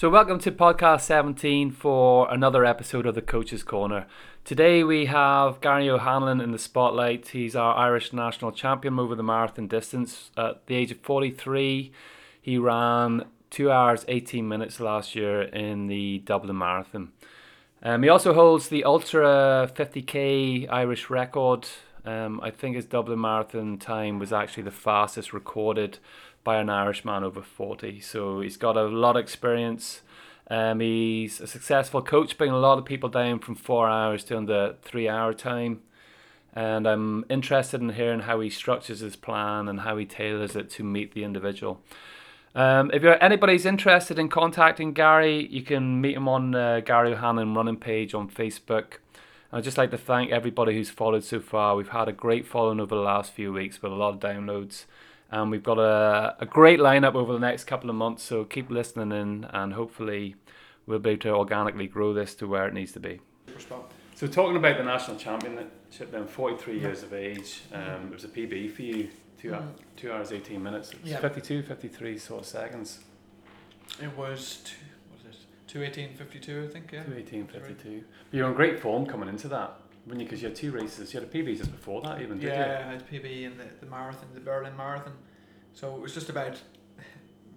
So, welcome to podcast 17 for another episode of the Coach's Corner. Today we have Gary O'Hanlon in the spotlight. He's our Irish national champion over the marathon distance. At the age of 43, he ran 2 hours 18 minutes last year in the Dublin Marathon. Um, he also holds the Ultra 50k Irish record. Um, I think his Dublin Marathon time was actually the fastest recorded by an Irishman over 40. So he's got a lot of experience. Um, he's a successful coach, bringing a lot of people down from four hours to under three hour time. And I'm interested in hearing how he structures his plan and how he tailors it to meet the individual. Um, if you're anybody's interested in contacting Gary, you can meet him on uh, Gary O'Hanlon running page on Facebook. I'd just like to thank everybody who's followed so far. We've had a great following over the last few weeks with a lot of downloads. And we've got a, a great lineup over the next couple of months, so keep listening in and hopefully we'll be able to organically grow this to where it needs to be. So talking about the national championship then, 43 years of age, um, it was a PB for you, two, mm. two hours 18 minutes, it was yeah. 52, 53 sort of seconds. It was, two, what is it, 218.52 I think, yeah. 218.52. You're in great form coming into that when you because you had two races, you had a PB just before that even. Yeah, you? I had PB in the, the marathon, the Berlin Marathon. So it was just about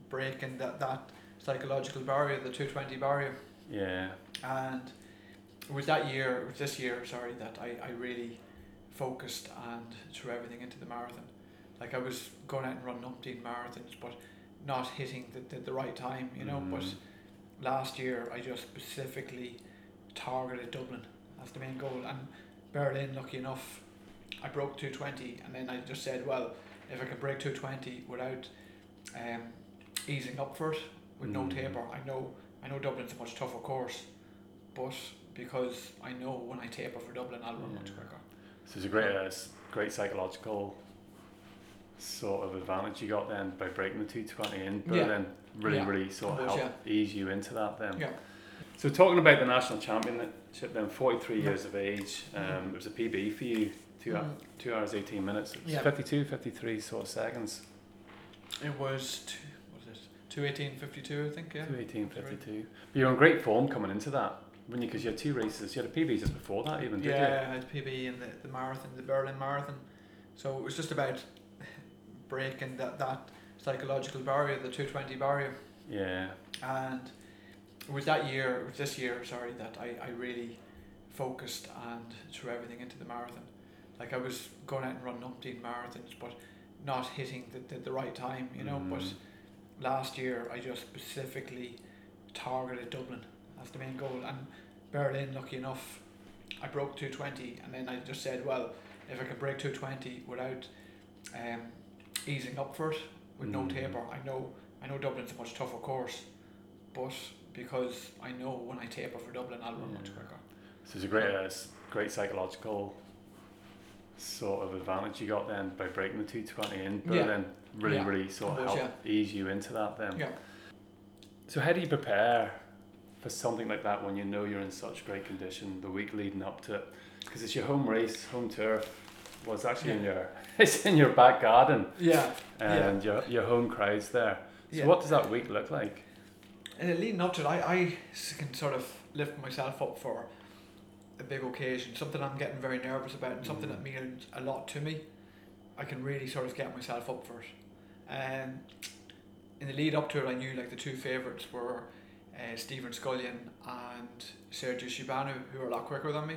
breaking that that psychological barrier, the two twenty barrier. Yeah. And it was that year, it was this year, sorry, that I, I really focused and threw everything into the marathon. Like I was going out and running umpteen marathons, but not hitting the, the, the right time, you know. Mm. But last year I just specifically targeted Dublin as the main goal. And Berlin, lucky enough, I broke 220, and then I just said, well, if I can break 220 without um, easing up for it with mm. no taper, I know I know Dublin's a much tougher course, but because I know when I taper for Dublin, I'll run yeah. much quicker. So it's a great, uh, great psychological sort of advantage you got then by breaking the 220 in Berlin. Yeah. Really, yeah. really sort of helped ease you into that then. Yeah. So talking about the national championship, then 43 years of age, um, it was a PB for you, two, mm. two hours 18 minutes. It was yeah. 52, 53 sort of seconds. It was, two, what was it, 218.52 I think, yeah. 218.52. You're in great form coming into that, when you, because you had two races, you had a PB just before that even, yeah, you? Yeah, I had PB in the, the marathon, the Berlin Marathon. So it was just about breaking that, that psychological barrier, the 220 barrier. Yeah. And it was that year, it was this year, sorry, that I, I really focused and threw everything into the marathon. Like I was going out and running umpteen marathons, but not hitting the, the, the right time, you know. Mm. But last year, I just specifically targeted Dublin as the main goal. And Berlin, lucky enough, I broke 220, and then I just said, well, if I can break 220 without um, easing up for it with mm. no taper, I know I know Dublin's a much tougher course, but because I know when I taper for Dublin, I'll run yeah. much quicker. So it's a great, uh, great psychological sort of advantage you got then by breaking the 220 in Berlin. Yeah. Then really, yeah. really sort of help ease you into that then. Yeah. So how do you prepare for something like that when you know you're in such great condition the week leading up to it? Because it's your home race, home turf. Well, it's actually in your it's in your back garden. Yeah. And your your home crowds there. So what does that week look like? and leading up to it, I, I can sort of lift myself up for a big occasion, something I'm getting very nervous about, and something that mm. means a lot to me. I can really sort of get myself up for it. And in the lead up to it, I knew like the two favourites were uh, Stephen Scullion and Sergio Ciobanu, who are a lot quicker than me,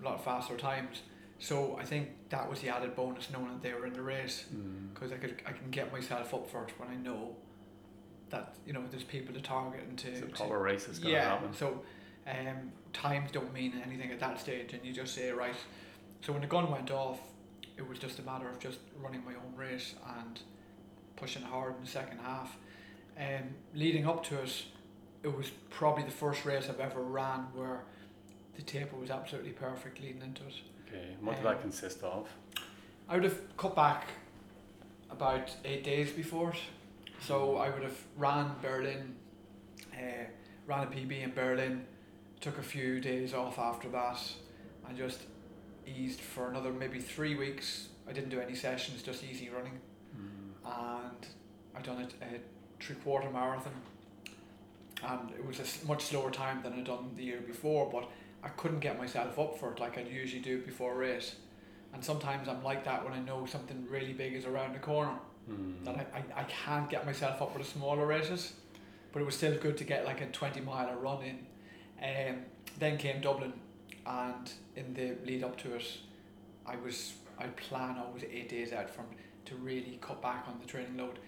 a lot faster times. So I think that was the added bonus knowing that they were in the race because mm. I could I can get myself up for it when I know that you know there's people to target and to. It's a proper race is going yeah, happen. So, um, times don't mean anything at that stage, and you just say right. So when the gun went off, it was just a matter of just running my own race and pushing hard in the second half. Um, leading up to it, it was probably the first race I've ever ran where the taper was absolutely perfect leading into it. Okay, what did um, that consist of? I would have cut back about eight days before it. So I would have ran Berlin, uh, ran a PB in Berlin, took a few days off after that, and just eased for another maybe three weeks. I didn't do any sessions, just easy running, mm. and I done it a three quarter marathon, and it was a much slower time than I'd done the year before. But I couldn't get myself up for it like I'd usually do before a race. And sometimes I'm like that when I know something really big is around the corner Mm. that I, I, I can't get myself up for the smaller races. But it was still good to get like a 20 mile run in. Um, then came Dublin, and in the lead up to it, I was I plan always eight days out from to really cut back on the training load.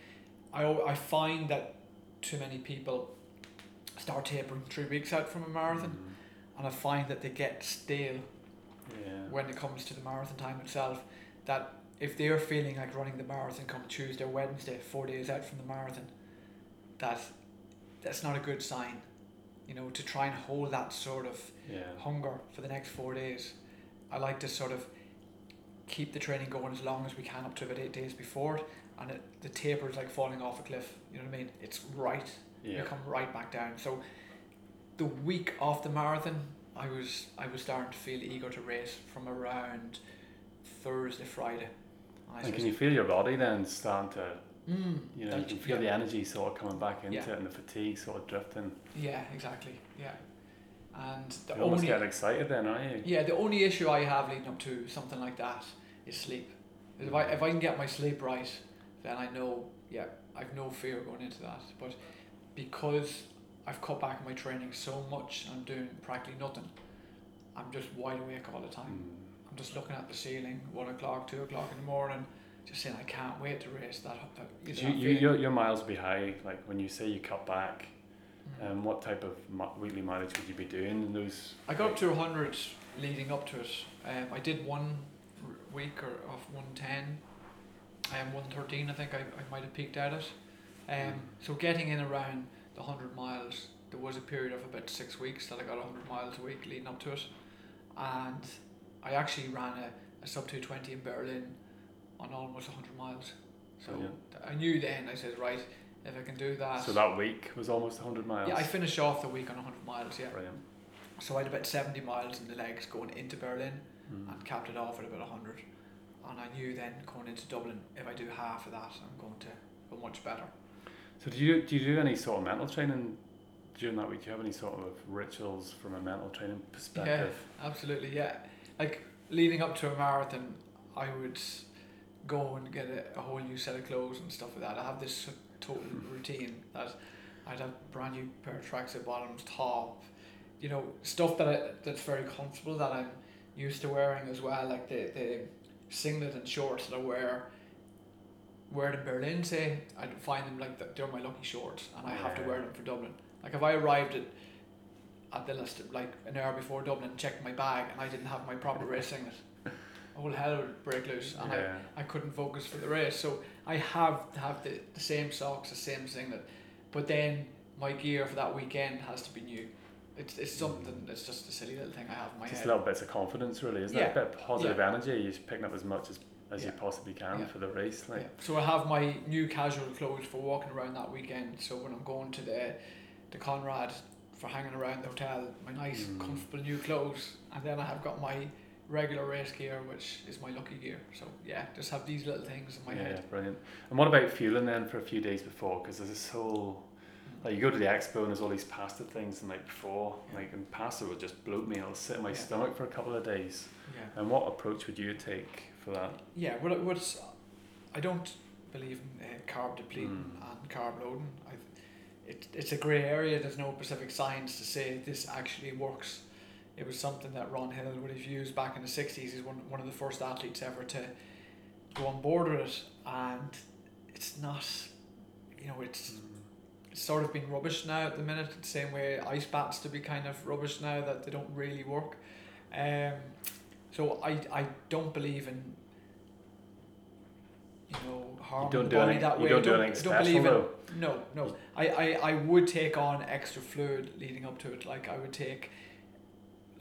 I, I find that too many people start tapering three weeks out from a marathon, Mm. and I find that they get stale Yeah. when it comes to the marathon time itself that if they're feeling like running the marathon come Tuesday or Wednesday, four days out from the marathon, that that's not a good sign. You know, to try and hold that sort of Yeah. hunger for the next four days. I like to sort of keep the training going as long as we can up to about eight days before it and it, the taper is like falling off a cliff. You know what I mean? It's right Yeah. you come right back down. So the week of the marathon, I was I was starting to feel eager to race from around Thursday, Friday. And I And can you feel your body then starting to, mm, you know, you can feel yeah, the energy sort of coming back into Yeah. it and the fatigue sort of drifting. Yeah, exactly. Yeah, and the You're almost only getting excited then, aren't you? yeah the only issue I have leading up to something like that is sleep. If I if I can get my sleep right, then I know yeah I've no fear going into that. But because I've cut back on my training so much, I'm doing practically nothing. I'm just wide awake all the time. Mm. I'm just looking at the ceiling, one o'clock, two o'clock in the morning, just saying I can't wait to race that. that you, that you, your, your miles will be high. Like when you say you cut back, Mm. um, what type of mi- weekly mileage would you be doing in those? I got up to 100 leading up to it. Um, I did one r- week or of 110, um, 113 I think I, I might have peaked at it. Um, so getting in around the 100 miles, there was a period of about six weeks that I got 100 miles a week leading up to it. And I actually ran a, a sub 220 in Berlin on almost 100 miles. So th- I knew then, I said, right, if I can do that. So that week was almost 100 miles. yeah, I finished off the week on 100 miles, yeah. Brilliant. So I had about 70 miles in the legs going into Berlin Mm. and capped it off at about 100. And I knew then going into Dublin, if I do half of that, I'm going to go much better. So do you do you do any sort of mental training during that week? Do you have any sort of rituals from a mental training perspective? Yeah, Absolutely, yeah. Like leading up to a marathon, I would go and get a, a whole new set of clothes and stuff like that. I have this total hmm. routine that I'd have brand new pair of tracksuit bottoms, top, you know, stuff that I, that's very comfortable that I'm used to wearing as well. Like the the singlet and shorts that I wear. Wear in Berlin, say I'd find them like that they're my lucky shorts, and I have to wear them for Dublin. Like if I arrived at at the list like an hour before Dublin, checked my bag, and I didn't have my proper race singlet. All hell would break loose, and yeah. I, I couldn't focus for the race. So I have to have the, the same socks, the same singlet, but then my gear for that weekend has to be new. It's it's something. It's just a silly little thing I have in my Just head. little bits of confidence, really, isn't it? A bit of positive energy. You're just picking up as much as, as you possibly can Yeah. for the race. Like, Yeah. So I have my new casual clothes for walking around that weekend. So when I'm going to the the Conrad for hanging around the hotel, my nice Mm. comfortable new clothes, and then I have got my regular race gear, which is my lucky gear. So yeah, just have these little things in my yeah, head. brilliant. And what about fueling then for a few days before? Because there's this whole like you go to the expo and there's all these pasta things the night before. Yeah. Like and pasta will just bloat me. It'll sit in my Yeah. stomach for a couple of days. Yeah. And what approach would you take for that? Yeah, what it- what's I don't believe in uh, carb depleting Mm. and carb loading. I, it, it's a grey area. There's no specific science to say this actually works. It was something that Ron Hill would have used back in the sixties. He's one one of the first athletes ever to go on board with it, and it's not, you know, it's it's sort of been rubbish now at the minute. The same way ice baths to be kind of rubbish now that they don't really work. Um, so I I don't believe in you know You don't the do body anything. that You don't I do don't, anything don't believe in no no. I, I I would take on extra fluid leading up to it. Like I would take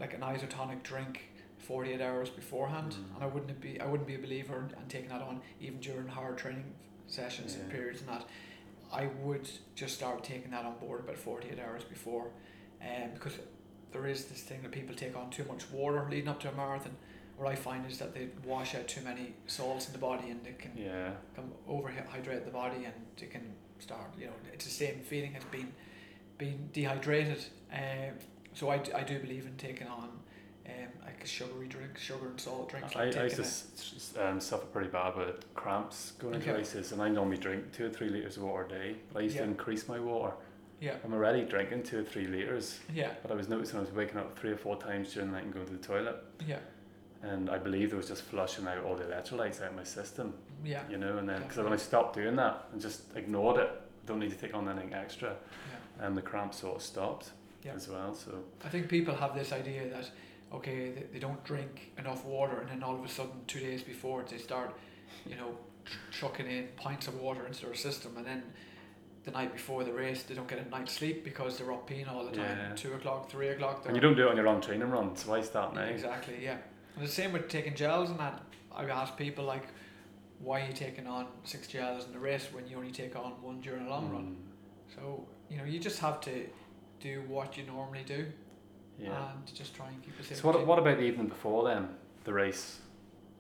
like an isotonic drink. 48 hours beforehand Mm. and I wouldn't be I wouldn't be a believer and, in taking that on even during hard training sessions and periods and that I would just start taking that on board about 48 hours before um, because there is this thing that people take on too much water leading up to a marathon what I find is that they wash out too many salts in the body and they can Yeah. can overhydrate the body and they can start you know it's the same feeling as being being dehydrated. Um, so I, I do believe in taking on um, like a sugary drink, sugar and salt drinks. I, Like I used to s- um, suffer pretty bad with cramps going into Okay. races, and I normally drink two or three litres of water a day. But I used Yeah. to increase my water. yeah, I'm already drinking two or three litres, yeah, but I was noticing I was waking up three or four times during the night and going to the toilet. yeah, And I believe it was just flushing out all the electrolytes out of my system, yeah, you know. And then, because when I stopped doing that and just ignored it, don't need to take on anything extra, yeah. and the cramps sort of stopped Yeah. as well. So, I think people have this idea that okay, they, they don't drink enough water, and then all of a sudden, two days before, they start, you know, chucking in pints of water into their system, and then the night before the race, they don't get a night's sleep because they're up peeing all the time. Yeah. Two o'clock, three o'clock. and you don't do it on your own training run, so why start now? Exactly, yeah. And the same with taking gels and that. I've asked people like, why are you taking on six gels in the race when you only take on one during a long run? Mm, So you know, you just have to do what you normally do yeah. and just try and keep it safe. So what, what about the evening before then, the race?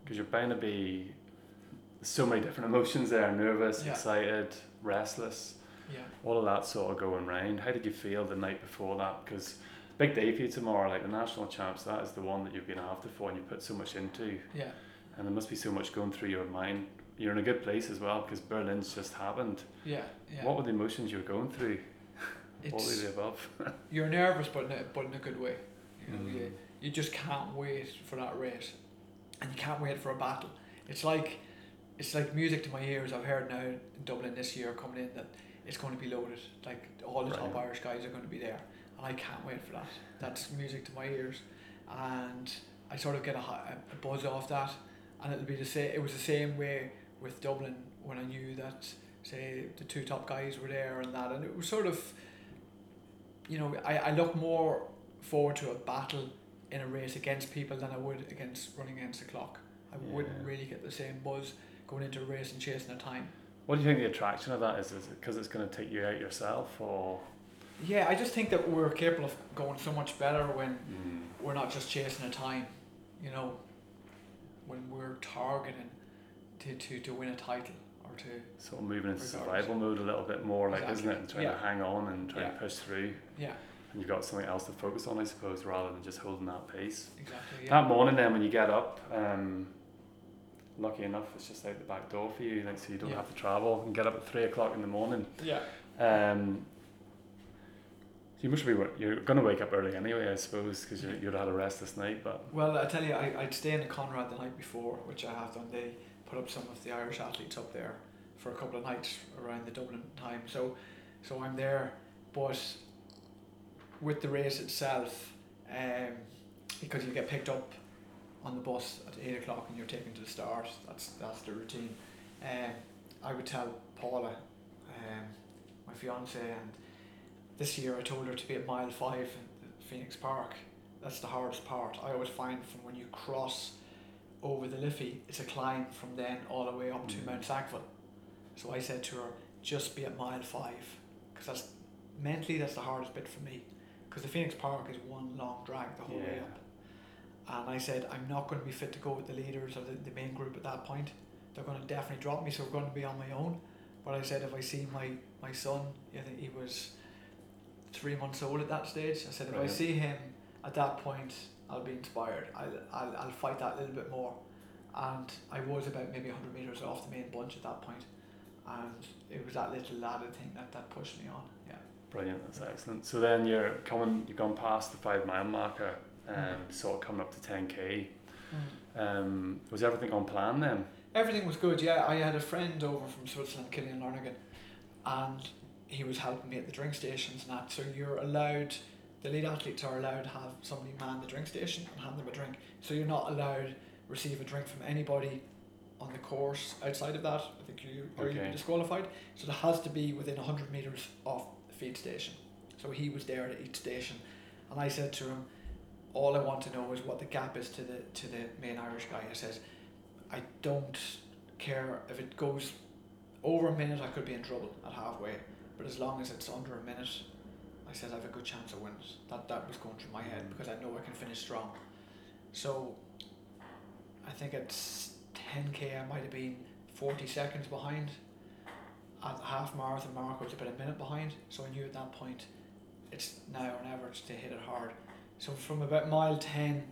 Because you're bound to be so many different emotions there, nervous, Yeah. excited, restless, Yeah, all of that sort of going round. How did you feel the night before that? Because big day for you tomorrow, like the national champs, that is the one that you've been after for and you put so much into. yeah, And there must be so much going through your mind. You're in a good place as well because Berlin's just happened. yeah, yeah. What were the emotions you were going through? All of it's the above. you're nervous, but in a, but in a good way. You know, Mm. you you just can't wait for that race, and you can't wait for a battle. It's like it's like music to my ears. I've heard now in Dublin this year coming in that it's going to be loaded. Like all the top Right. Irish guys are going to be there, and I can't wait for that. That's music to my ears, and I sort of get a, hi- a buzz off that, and it'll be the same. It was the same way with Dublin when I knew that say the two top guys were there and that, and it was sort of you know, I, I look more forward to a battle in a race against people than I would against running against the clock. I wouldn't really get the same buzz going into a race and chasing a time. what do you think the attraction of that is? Is it because it's going to take you out yourself or? Yeah, I just think that we're capable of going so much better when Mm. we're not just chasing a time, you know, when we're targeting to, to, to win a title or sort of moving into survival mode a little bit more, like isn't it? And trying to hang on and trying to push through. yeah, And you've got something else to focus on, I suppose, rather than just holding that pace. exactly. Yeah. That morning, then, when you get up, um, lucky enough, it's just out the back door for you, like so you don't Yeah. have to travel and get up at three o'clock in the morning. yeah. Um, you must be you're going to wake up early anyway, I suppose, because you you'd had a restless night. But Well, I tell you, I, I'd stay in the Conrad the night before, which I have done. They put up some of the Irish athletes up there for a couple of nights around the Dublin time. So, so I'm there, but with the race itself, um, because you get picked up on the bus at eight o'clock and you're taken to the start. That's that's the routine. Um, I would tell Paula, um, my fiance, and this year I told her to be at mile five in Phoenix Park. That's the hardest part. I always find from when you cross over the Liffey, it's a climb from then all the way up to Mm. Mount Sackville. So I said to her, just be at mile five, because that's mentally that's the hardest bit for me, because the Phoenix Park is one long drag the whole way up. And I said, I'm not going to be fit to go with the leaders or the, the main group at that point. They're going to definitely drop me, so we're going to be on my own. But I said, if I see my, my son, I think he was three months old at that stage, I said, if I see him at that point, I'll be inspired. I'll, I'll, I'll fight that a little bit more. And I was about maybe 100 metres off the main bunch at that point. And it was that little ladder thing that, that pushed me on. Yeah. brilliant, that's excellent. So then you're coming, you've gone past the five mile marker, um, Mhm. sort of coming up to ten k. Um, was everything on plan then? Everything was good, yeah. I had a friend over from Switzerland, Killian Larnigan, and he was helping me at the drink stations and that. So you're allowed, the lead athletes are allowed to have somebody man the drink station and hand them a drink. So you're not allowed to receive a drink from anybody on the course outside of that. I think you are Okay. disqualified. So it has to be within 100 metres of the feed station. So he was there at each station, and I said to him, all I want to know is what the gap is to the to the main Irish guy. I says, I don't care if it goes over a minute. I could be in trouble at halfway, but as long as it's under a minute, I said I have a good chance of winning. That that was going through my head because I know I can finish strong. So, I think it's ten k. I might have been forty seconds behind. At the half marathon mark, I was about a minute behind. So I knew at that point, it's now or never to hit it hard. So from about mile ten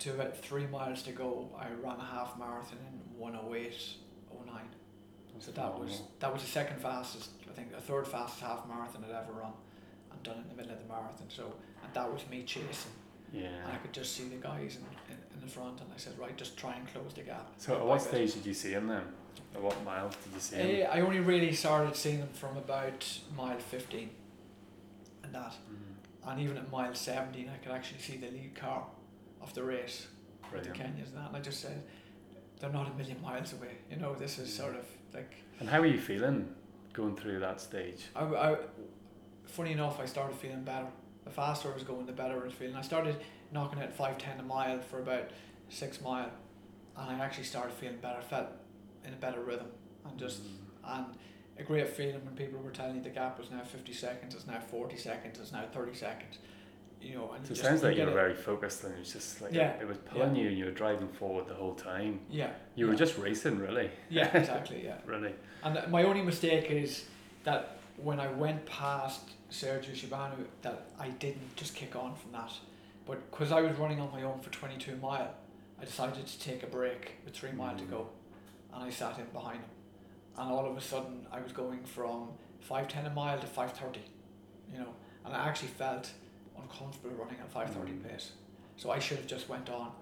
to about three miles to go, I ran a half marathon in one oh eight oh nine. So that was that was the second fastest, I think, the third fastest half marathon I'd ever run, and done in the middle of the marathon. So and that was me chasing, Yeah. and I could just see the guys in, in, in the front, and I said, right, just try and close the gap. So at what stage did you see him then? At what miles did you see him? Eh, I only really started seeing them from about mile fifteen, and that, Mhm. and even at mile seventeen, I could actually see the lead car of the race with the Kenyans and that, and I just said, they're not a million miles away. You know, this is sort of like And how were you feeling going through that stage? I, I, funny enough, I started feeling better. The faster I was going, the better I was feeling. I started knocking at five ten a mile for about six mile, and I actually started feeling better. I felt in a better rhythm, and just and a great feeling when people were telling you the gap was now fifty seconds, it's now forty seconds, it's now thirty seconds. You know, and So it sounds like you get were it. very focused and it's just like Yeah, it was pulling you and you were driving forward the whole time. yeah. You were just racing really. yeah, exactly, yeah. Really. And th- my only mistake is that when I went past Sergio Ciobanu, that I didn't just kick on from that. But because I was running on my own for 22 mile, I decided to take a break with three mile to go, and I sat in behind him. And all of a sudden, I was going from 5:10 a mile to 5:30, you know, and I actually felt uncomfortable running at 5:30 Mm. pace. So I should have just went on,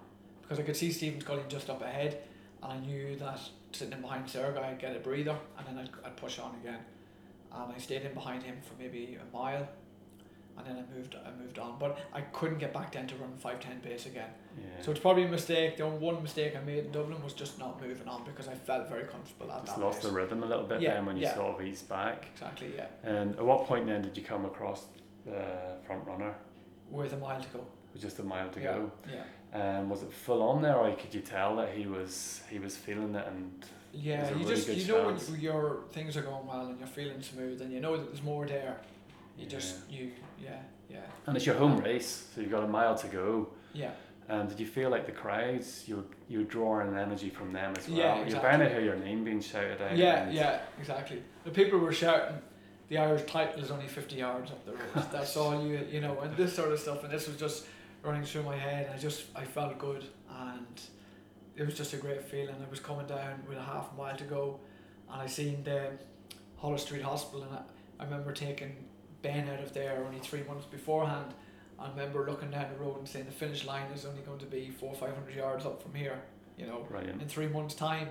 because I could see Stephen Scully just up ahead, and I knew that sitting in behind Sergei, I'd get a breather, and then I'd, I'd push on again. And I stayed in behind him for maybe a mile, and then I moved I moved on. But I couldn't get back down to run five ten pace again. Yeah. So it's probably a mistake. The only one mistake I made in Dublin was just not moving on because I felt very comfortable at just that lost pace. the rhythm a little bit Yeah, then when you yeah. sort of eased back. Exactly, yeah. And at what point then did you come across the front runner? With a mile to go. With just a mile to yeah, go. yeah. Um, was it full on there, or could you tell that he was he was feeling it and Yeah, you really just you know when your things are going well and you're feeling smooth and you know that there's more there. You just you yeah yeah and it's your home race, so you've got a mile to go. yeah And did you feel like the crowds you you were drawing an energy from them as well? Yeah, exactly. You're exactly. bound to hear your name being shouted out. yeah yeah exactly. The people were shouting. The Irish title is only fifty yards up the road. That's all you you know, and this sort of stuff. And this was just running through my head. And I just I felt good, and it was just a great feeling. I was coming down with a half mile to go, and I seen the Holles Street Hospital, and I, I remember taking Ben out of there only three months beforehand. I remember looking down the road and saying the finish line is only going to be four or five hundred yards up from here. You know, Brilliant. in three months' time.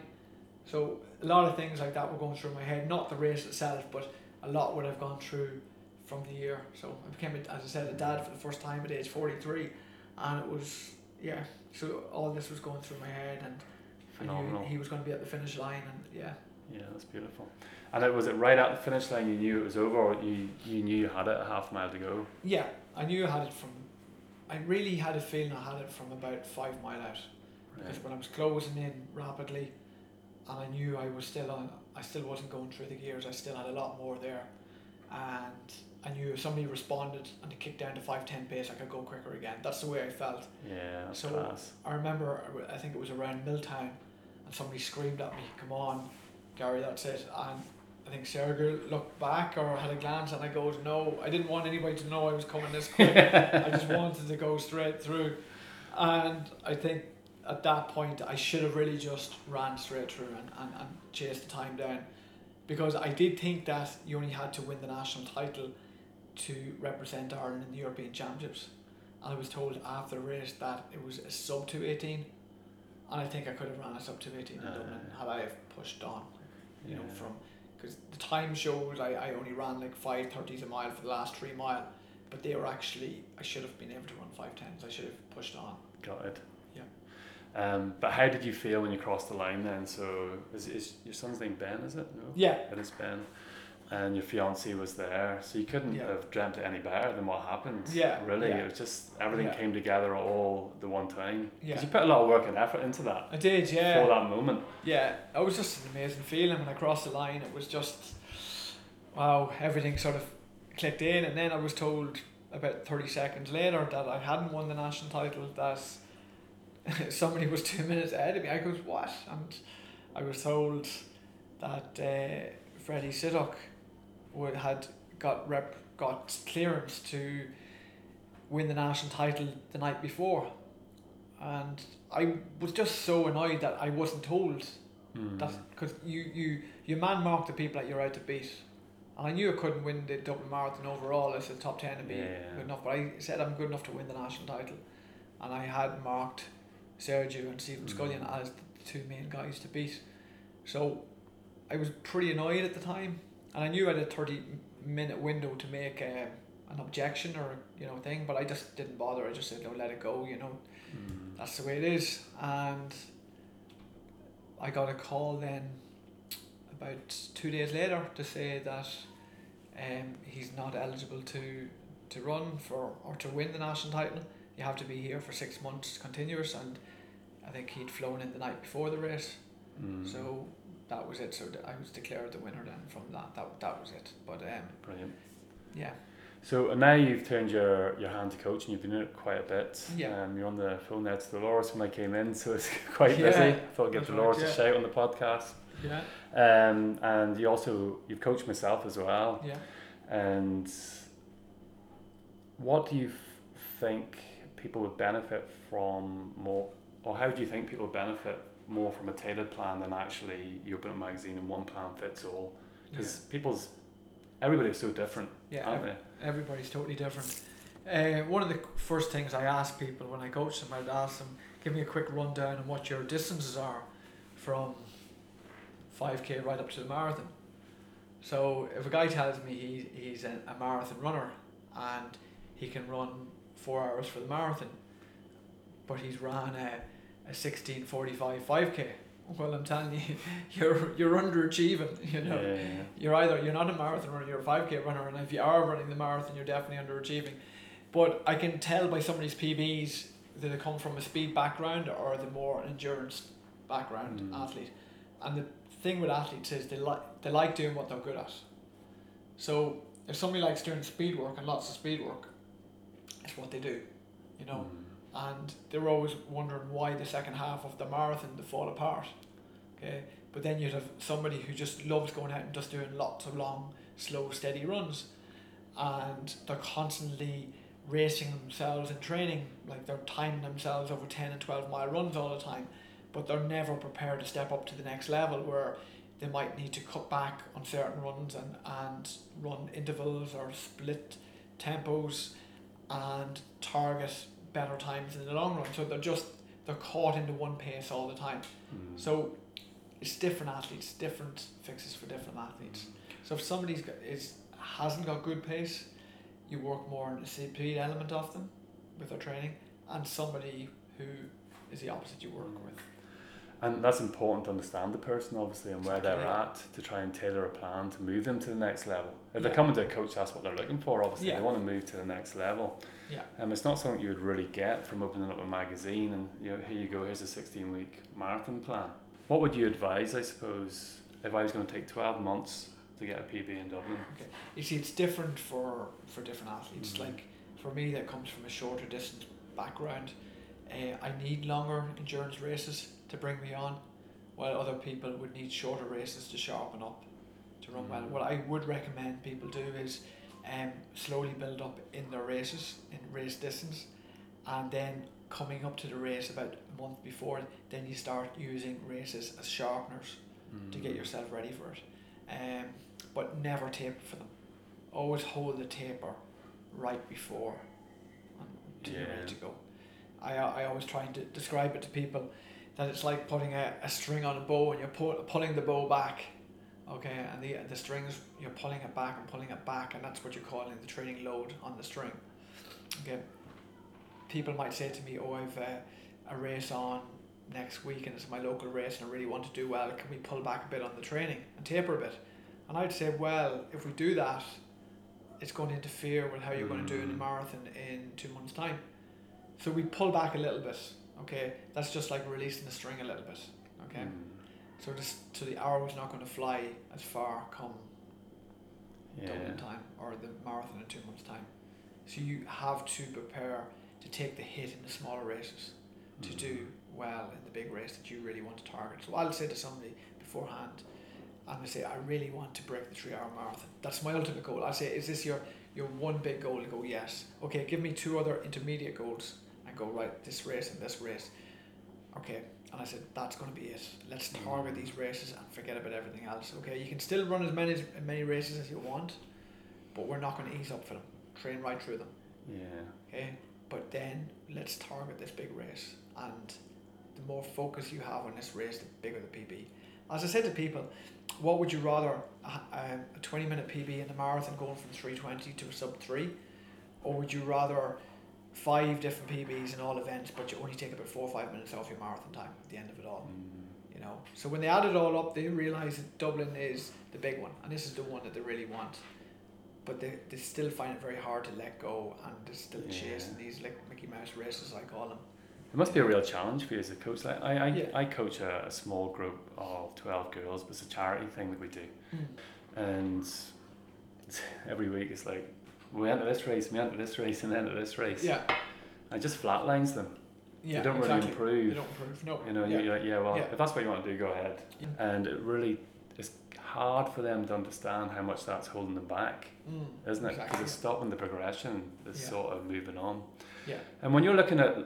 So a lot of things like that were going through my head. Not the race itself, but a lot would have gone through from the year. So I became, a, as I said, a dad for the first time at age forty three, and it was yeah. So all this was going through my head, and I knew he was going to be at the finish line, and yeah, Yeah, that's beautiful. And it was it right at the finish line you knew it was over, or you you knew you had it a half mile to go. yeah. I knew I had it from. I really had a feeling I had it from about five mile out. because Right. when I was closing in rapidly, and I knew I was still on, I still wasn't going through the gears. I still had a lot more there, and I you somebody responded and they kicked down to five ten pace, I could go quicker again. That's the way I felt. Yeah, So- class. I remember, I think it was around Milltown, and somebody screamed at me, "Come on, Gary, that's it!" And I think Sergey looked back or had a glance, and I goes, "No, I didn't want anybody to know I was coming this quick. I just wanted to go straight through. And I think at that point, I should have really just ran straight through and, and, and chased the time down. Because I did think that you only had to win the national title to represent Ireland in the European Championships. And I was told after the race that it was a sub 218. And I think I could have ran a sub 218 in Ah. Dublin had I have pushed on, you know, from because the time shows I, I only ran like five thirties a mile for the last three mile, but they were actually I should have been able to run five tens. I should have pushed on. Got it. Yeah. Um, but how did you feel when you crossed the line then? So is, is your son's name Ben? Is it? No. Yeah, It is Ben. And your fiance was there, so you couldn't Yeah. have dreamt it any better than what happened. Yeah, Really, yeah. it was just everything Yeah. came together all the one time. Yeah. Because you put a lot of work and effort into that I did. Yeah. For that moment. yeah. It was just an amazing feeling when I crossed the line. It was just wow, everything sort of clicked in, and then I was told about thirty seconds later that I hadn't won the national title. That somebody was two minutes ahead of me. I goes what? And I was told that uh, Freddy Sittuk would had got rep got clearance to win the national title the night before, and I was just so annoyed that I wasn't told Mm. that because you you you man mark the people that you're out to beat. And I knew I couldn't win the Dublin Marathon overall as a top ten to be Yeah. good enough, but I said I'm good enough to win the national title, and I had marked Sergio and Stephen Mm. Scullion as the two main guys to beat. So I was pretty annoyed at the time, and I knew I had a thirty minute window to make um, an objection or you know thing, but I just didn't bother. I just said no, let it go. You know, Mm. that's the way it is. And I got a call then about two days later to say that um, he's not eligible to to run for or to win the national title. You have to be here for six months continuous, and I think he'd flown in the night before the race. Mm. So that was it. So I was declared the winner then from that. That that was it. But um, Brilliant. yeah, So now you've turned your, your hand to coaching. You've been doing it quite a bit. Yeah. Um, you're on the phone there to Dolores when I came in, so it's quite Yeah, busy. I thought I'd give that's right, Dolores yeah. a shout on the podcast. yeah, Um, and you also you've coached myself as well. yeah. And what do you f- think people would benefit from more, or how do you think people would benefit more from a tailored plan than actually you open a magazine and one plan fits all? Because people's everybody's so different, Yeah, aren't they? everybody's totally different. Uh, one of the first things I ask people when I coach them, I'd ask them, give me a quick rundown on what your distances are from 5k right up to the marathon. So if a guy tells me he, he's a, a marathon runner and he can run four hours for the marathon, but he's ran a, a 16.45 5k, well I'm telling you, you're you're underachieving, you know Yeah, yeah, you're either you're not a marathon runner, you're a five k runner, and if you are running the marathon, you're definitely underachieving. But I can tell by some of these PBs that they come from a speed background or the more endurance background Mm. athlete. And the thing with athletes is they like they like doing what they're good at. So if somebody likes doing speed work and lots of speed work, it's what they do, you know Mm. And they're always wondering why the second half of the marathon to fall apart. Okay, but then you'd have somebody who just loves going out and just doing lots of long, slow, steady runs, and they're constantly racing themselves in training, like they're timing themselves over ten and twelve mile runs all the time, but they're never prepared to step up to the next level where they might need to cut back on certain runs and, and run intervals or split tempos and target better times in the long run. So they're just they're caught into one pace all the time. Mm. So it's different athletes, different fixes for different athletes. So if somebody's got, is hasn't got good pace, you work more on the CP element of them with their training, and somebody who is the opposite you work with. And that's important to understand the person, obviously, and where they're at to try and tailor a plan to move them to the next level. If Yeah. they're coming to a coach, that's what they're looking for, obviously. Yeah. They want to move to the next level. Yeah. Um, it's not something you would really get from opening up a magazine and, you know, here you go, here's a 16 week marathon plan. What would you advise, I suppose, if I was going to take 12 months to get a PB in Dublin? You see, it's different for for different athletes. Mhm. Like for me, that comes from a shorter distance background. Uh, I need longer endurance races to bring me on, while other people would need shorter races to sharpen up, to run well. What I would recommend people do is um, slowly build up in their races in race distance, and then coming up to the race about a month before, then you start using races as sharpeners to get Mm. yourself ready for it. Um, but never taper for them. Always hold the taper right before until you're Yeah. ready to go. I, I always try and de- describe it to people that it's like putting a, a string on a bow and you're pull, pulling the bow back, okay, and the the strings you're pulling it back and pulling it back, and that's what you're calling the training load on the string. Okay. People might say to me, "Oh, I've uh, a race on next week and it's my local race and I really want to do well. Can we pull back a bit on the training and taper a bit?" And I'd say, "Well, if we do that, it's going to interfere with how you're going to do in the Mm. marathon in two months' time. So we pull back a little bit. Okay, that's just like releasing the string a little bit. Okay, Mm. So this so the arrow's not going to fly as far come Yeah. Dublin time or the marathon in two months' time. So you have to prepare to take the hit in the smaller races to Mm. do well in the big race that you really want to target. So I'll say to somebody beforehand, and I say I really want to break the three hour marathon. That's my ultimate goal. I say, is this your your one big goal? To go yes. Okay, give me two other intermediate goals and go right this race and this race. Okay, and I said that's going to be it. Let's target these races and forget about everything else. Okay, you can still run as many as many races as you want, but we're not going to ease up for them. Train right through them. Yeah. Okay, but then let's target this big race, and the more focus you have on this race, the bigger the PB. As I said to people, what would you rather a, um, a twenty minute PB in the marathon going from three twenty to a sub three, or would you rather five different PBs in all events, but you only take about four or five minutes off your marathon time at the end of it all? Mm. You know, so when they add it all up, they realize that Dublin is the big one, and this is the one that they really want. But they, they still find it very hard to let go, and they're still Yeah. chasing these like Mickey Mouse races, I call them. It must be a real challenge for you as a coach. Like I, I, Yeah. I coach a, a small group of twelve girls, but it's a charity thing that we do. And every week it's like we enter this race, we enter this race, and enter this race. Yeah, And it just flatlines them. yeah, they don't exactly. really improve. They don't improve. No, You know, yeah. you're like, yeah, well, Yeah. if that's what you want to do, go ahead. Yeah. And it really is hard for them to understand how much that's holding them back, Mm, isn't it? Because exactly. it's stopping the progression, it's sort of moving on. Yeah. And when you're looking at,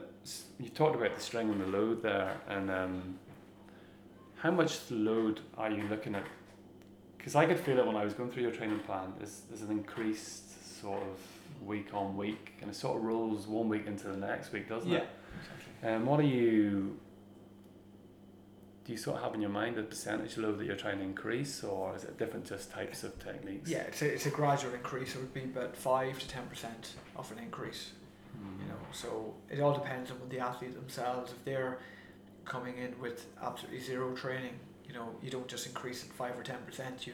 you talked about the string and the load there, and um, how much load are you looking at? Because I could feel it when I was going through your training plan. There's, there's an increased sort of week on week, and it sort of rolls one week into the next week, doesn't Yeah, it? exactly. And what are you? Do you sort of have in your mind the percentage load that you're trying to increase, or is it different just types of techniques? Yeah, it's a, it's a gradual increase. It would be about five to ten percent of an increase. Mm. you know so it all depends on the athlete themselves if they're coming in with absolutely zero training you know you don't just increase it 5 or 10 percent you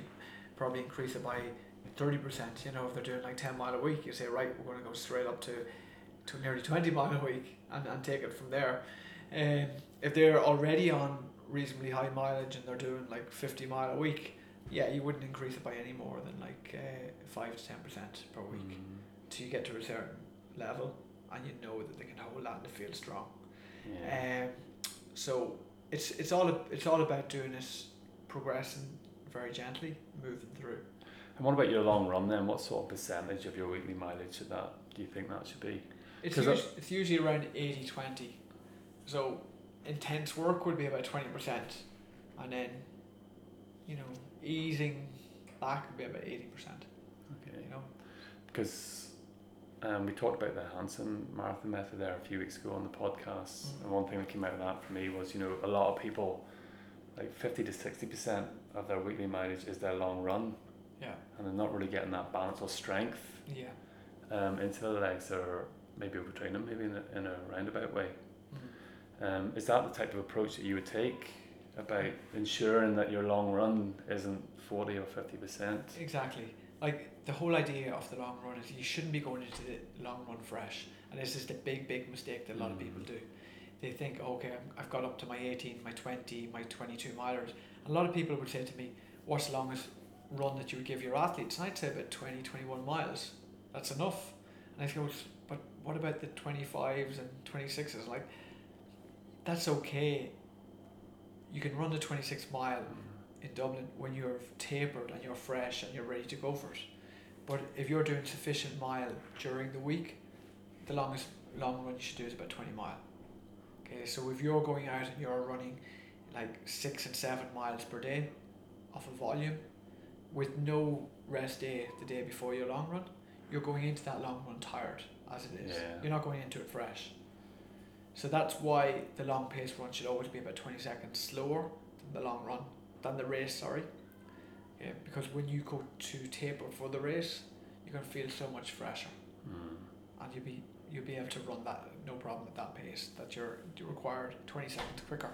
probably increase it by 30 percent you know if they're doing like 10 mile a week you say right we're going to go straight up to to nearly 20 mile a week and, and take it from there um, if they're already on reasonably high mileage and they're doing like 50 mile a week yeah you wouldn't increase it by any more than like uh, 5 to 10 percent per week Mm. till you get to a certain level and you know that they can hold that and they feel strong. Yeah. Um, so it's it's all it's all about doing it, progressing very gently, moving through. And what about your long run then? What sort of percentage of your weekly mileage should that? Do you think that should be? It's usually, it's usually around 80-20. So intense work would be about twenty percent, and then you know easing back would be about eighty percent. Okay. You know. Because um, we talked about the Hanson marathon method there a few weeks ago on the podcast, Mm. and one thing that came out of that for me was, you know, a lot of people, like fifty to sixty percent of their weekly mileage is their long run, Yeah. and they're not really getting that balance or strength Yeah. um, into the legs, or maybe overtrain them, maybe in a, in a roundabout way. Mm. Um, is that the type of approach that you would take about ensuring that your long run isn't forty or fifty percent? Exactly. Like the whole idea of the long run is you shouldn't be going into the long run fresh, and this is the big, big mistake that a lot of people Mm. do. They think, okay, I'm- I've got up to my 18, my 20, my 22 milers. A lot of people would say to me, what's the longest run that you would give your athletes? And I'd say about 20, 21 miles. That's enough. And I go, but what about the 25s and 26s? Like, that's okay. You can run the 26 mile in Dublin when you're tapered and you're fresh and you're ready to go for it. But if you're doing sufficient mile during the week, the longest long run you should do is about 20 mile. Okay, so if you're going out and you're running like six and seven miles per day off of a volume with no rest day the day before your long run, you're going into that long run tired as it is. Yeah. You're not going into it fresh. So that's why the long pace run should always be about 20 seconds slower than the long run, than the race, sorry. Yeah, because when you go to taper for the race, you're going to feel so much fresher Mm. and you'll be you'll be able to run that no problem at that pace that you're you required 20 seconds quicker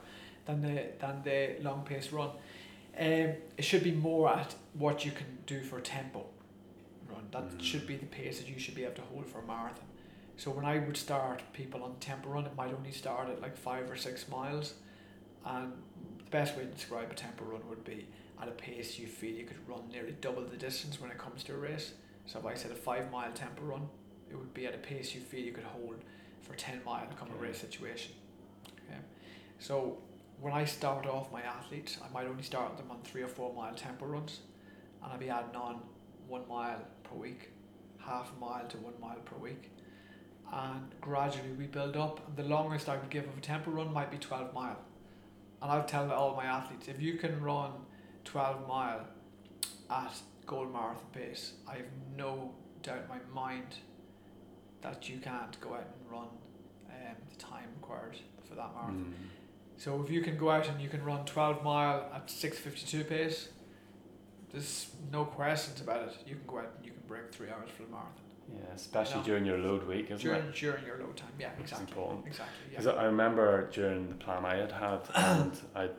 than the than the long pace run. Um, it should be more at what you can do for tempo run. That Mm. should be the pace that you should be able to hold for a marathon. So when I would start people on tempo run, it might only start at like five or six miles, and the best way to describe a tempo run would be at a pace you feel you could run nearly double the distance when it comes to a race. So if I said a five mile tempo run, it would be at a pace you feel you could hold for ten mile come a Okay. race situation. Okay. So when I start off my athletes, I might only start them on three or four mile tempo runs, and I'll be adding on one mile per week, half a mile to one mile per week, and gradually we build up. And the longest I would give of a tempo run might be twelve mile, and I'll tell all my athletes if you can run twelve mile at gold marathon pace, I have no doubt in my mind that you can't go out and run um, the time required for that marathon. Mm. So if you can go out and you can run 12 mile at 6.52 pace, there's no questions about it. You can go out and you can break three hours for the marathon. Yeah, especially No. during your load week, isn't During, it? during your load time. Yeah, It's exactly. important. Exactly, Because yeah. I remember during the plan I had had, and I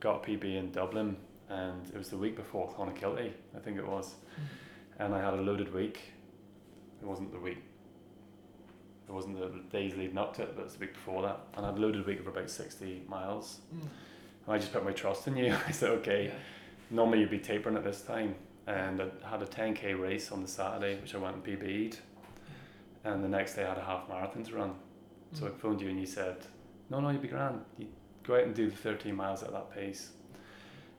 got a PB in Dublin, and it was the week before Clonakilty, I think it was, Mm. and I had a loaded week. It wasn't the week. It wasn't the days leading up to it, but it's the week before that, and I'd loaded a week of about sixty miles. Mm. And I just put my trust in you. I said, okay. Yeah. Normally you'd be tapering at this time, and I had a ten k race on the Saturday, which I went and PB'd, and the next day I had a half marathon to run. So I Mm. phoned you and you said, no, no, you'd be grand. You go out and do the 13 miles at that pace.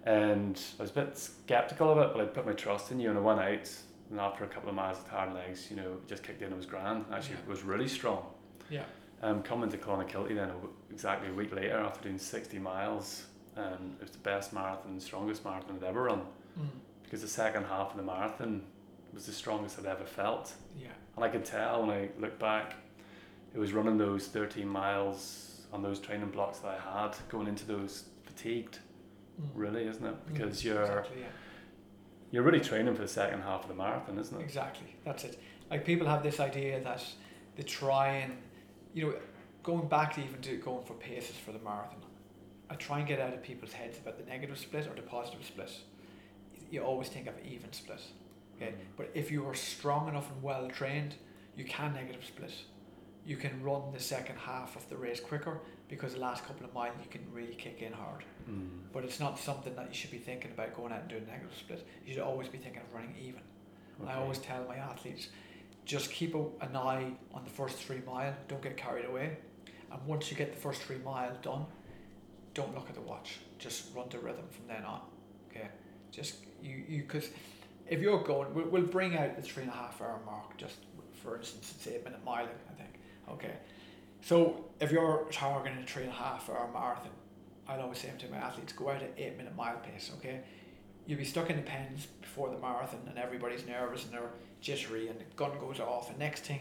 And I was a bit skeptical of it, but I put my trust in you and I went out. And after a couple of miles of tired legs, you know, it just kicked in. It was grand. Actually, Yeah. it was really strong. Yeah. Um, coming to Clonakilty then exactly a week later after doing 60 miles, um, it was the best marathon, the strongest marathon I'd ever run. Mm. Because the second half of the marathon was the strongest I'd ever felt. Yeah. And I could tell when I look back, it was running those 13 miles on those training blocks that I had, going into those fatigued, Mm. really, isn't it? Mm. Because you're Exactly, yeah. You're really training for the second half of the marathon, isn't it? Exactly. That's it. Like people have this idea that they try and, you know, going back to even to going for paces for the marathon, I try and get out of people's heads about the negative split or the positive split. You always think of even split. Okay. Mm. But if you are strong enough and well trained, you can negative split. You can run the second half of the race quicker because the last couple of miles you can really kick in hard. Mm. But it's not something that you should be thinking about going out and doing negative split. You should always be thinking of running even. And I always tell my athletes, just keep a, an eye on the first three mile. Don't get carried away. And once you get the first three mile done, don't look at the watch. Just run the rhythm from then on. Okay. Just you you because if you're going, we'll, we'll bring out the three and a half hour mark. Just for instance, it's eight minute miling. I think. Okay. So if you're targeting a three and a half hour marathon, I'd always say to my athletes, go out at eight minute mile pace. Okay? You'll be stuck in the pens before the marathon and everybody's nervous and they're jittery and the gun goes off and next thing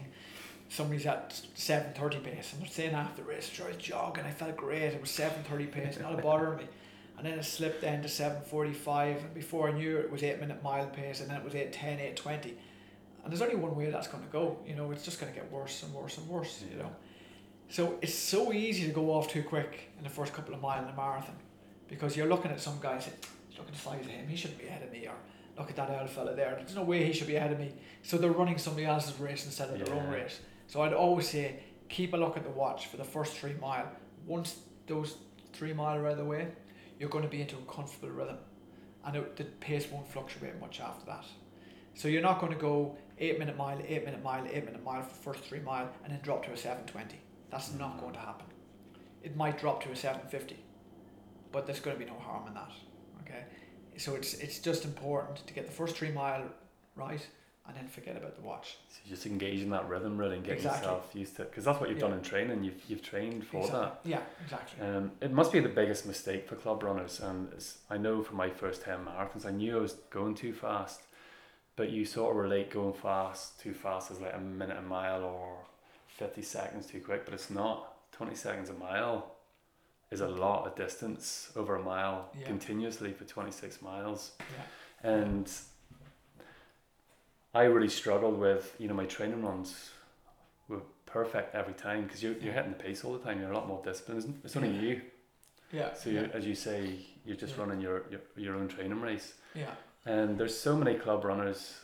somebody's at 7.30 pace and they're saying after the race sure I was jogging I felt great it was 7.30 pace not a bother me. And then it slipped then to 7.45 and before I knew it, it was 8 minute mile pace and then it was 8.10 8.20 and there's only one way that's going to go you know it's just going to get worse and worse and worse you know so it's so easy to go off too quick in the first couple of miles in a marathon because you're looking at some guy guys look at the size of him, he shouldn't be ahead of me, or look at that old fella there, there's no way he should be ahead of me. So they're running somebody else's race instead of their own race. So I'd always say keep a look at the watch for the first three mile. Once those three mile are out of the way, you're going to be into a comfortable rhythm, and it, the pace won't fluctuate much after that. So you're not going to go eight minute mile, eight minute mile, eight minute mile for the first three mile, and then drop to a seven twenty. That's not going to happen. It might drop to a seven fifty, but there's going to be no harm in that. Okay, so it's it's just important to get the first three mile right, and then forget about the watch. So just engage in that rhythm really and get Exactly. yourself used to it. Because that's what you've Yeah. done in training. You've, you've trained for Exactly. that. Yeah, exactly. Um, it must be the biggest mistake for club runners, and it's, I know from my first ten marathons, I knew I was going too fast, but you sort of relate going fast too fast as like a minute a mile or fifty seconds too quick, but it's not. Twenty seconds a mile is a lot of distance over a mile Yeah. continuously for twenty six miles, Yeah. and I really struggled with you know my training runs were perfect every time because you're, you're hitting the pace all the time. You're a lot more disciplined. It's- only you. Yeah. So yeah. as you say, you're just running your, your your own training race, yeah. and there's so many club runners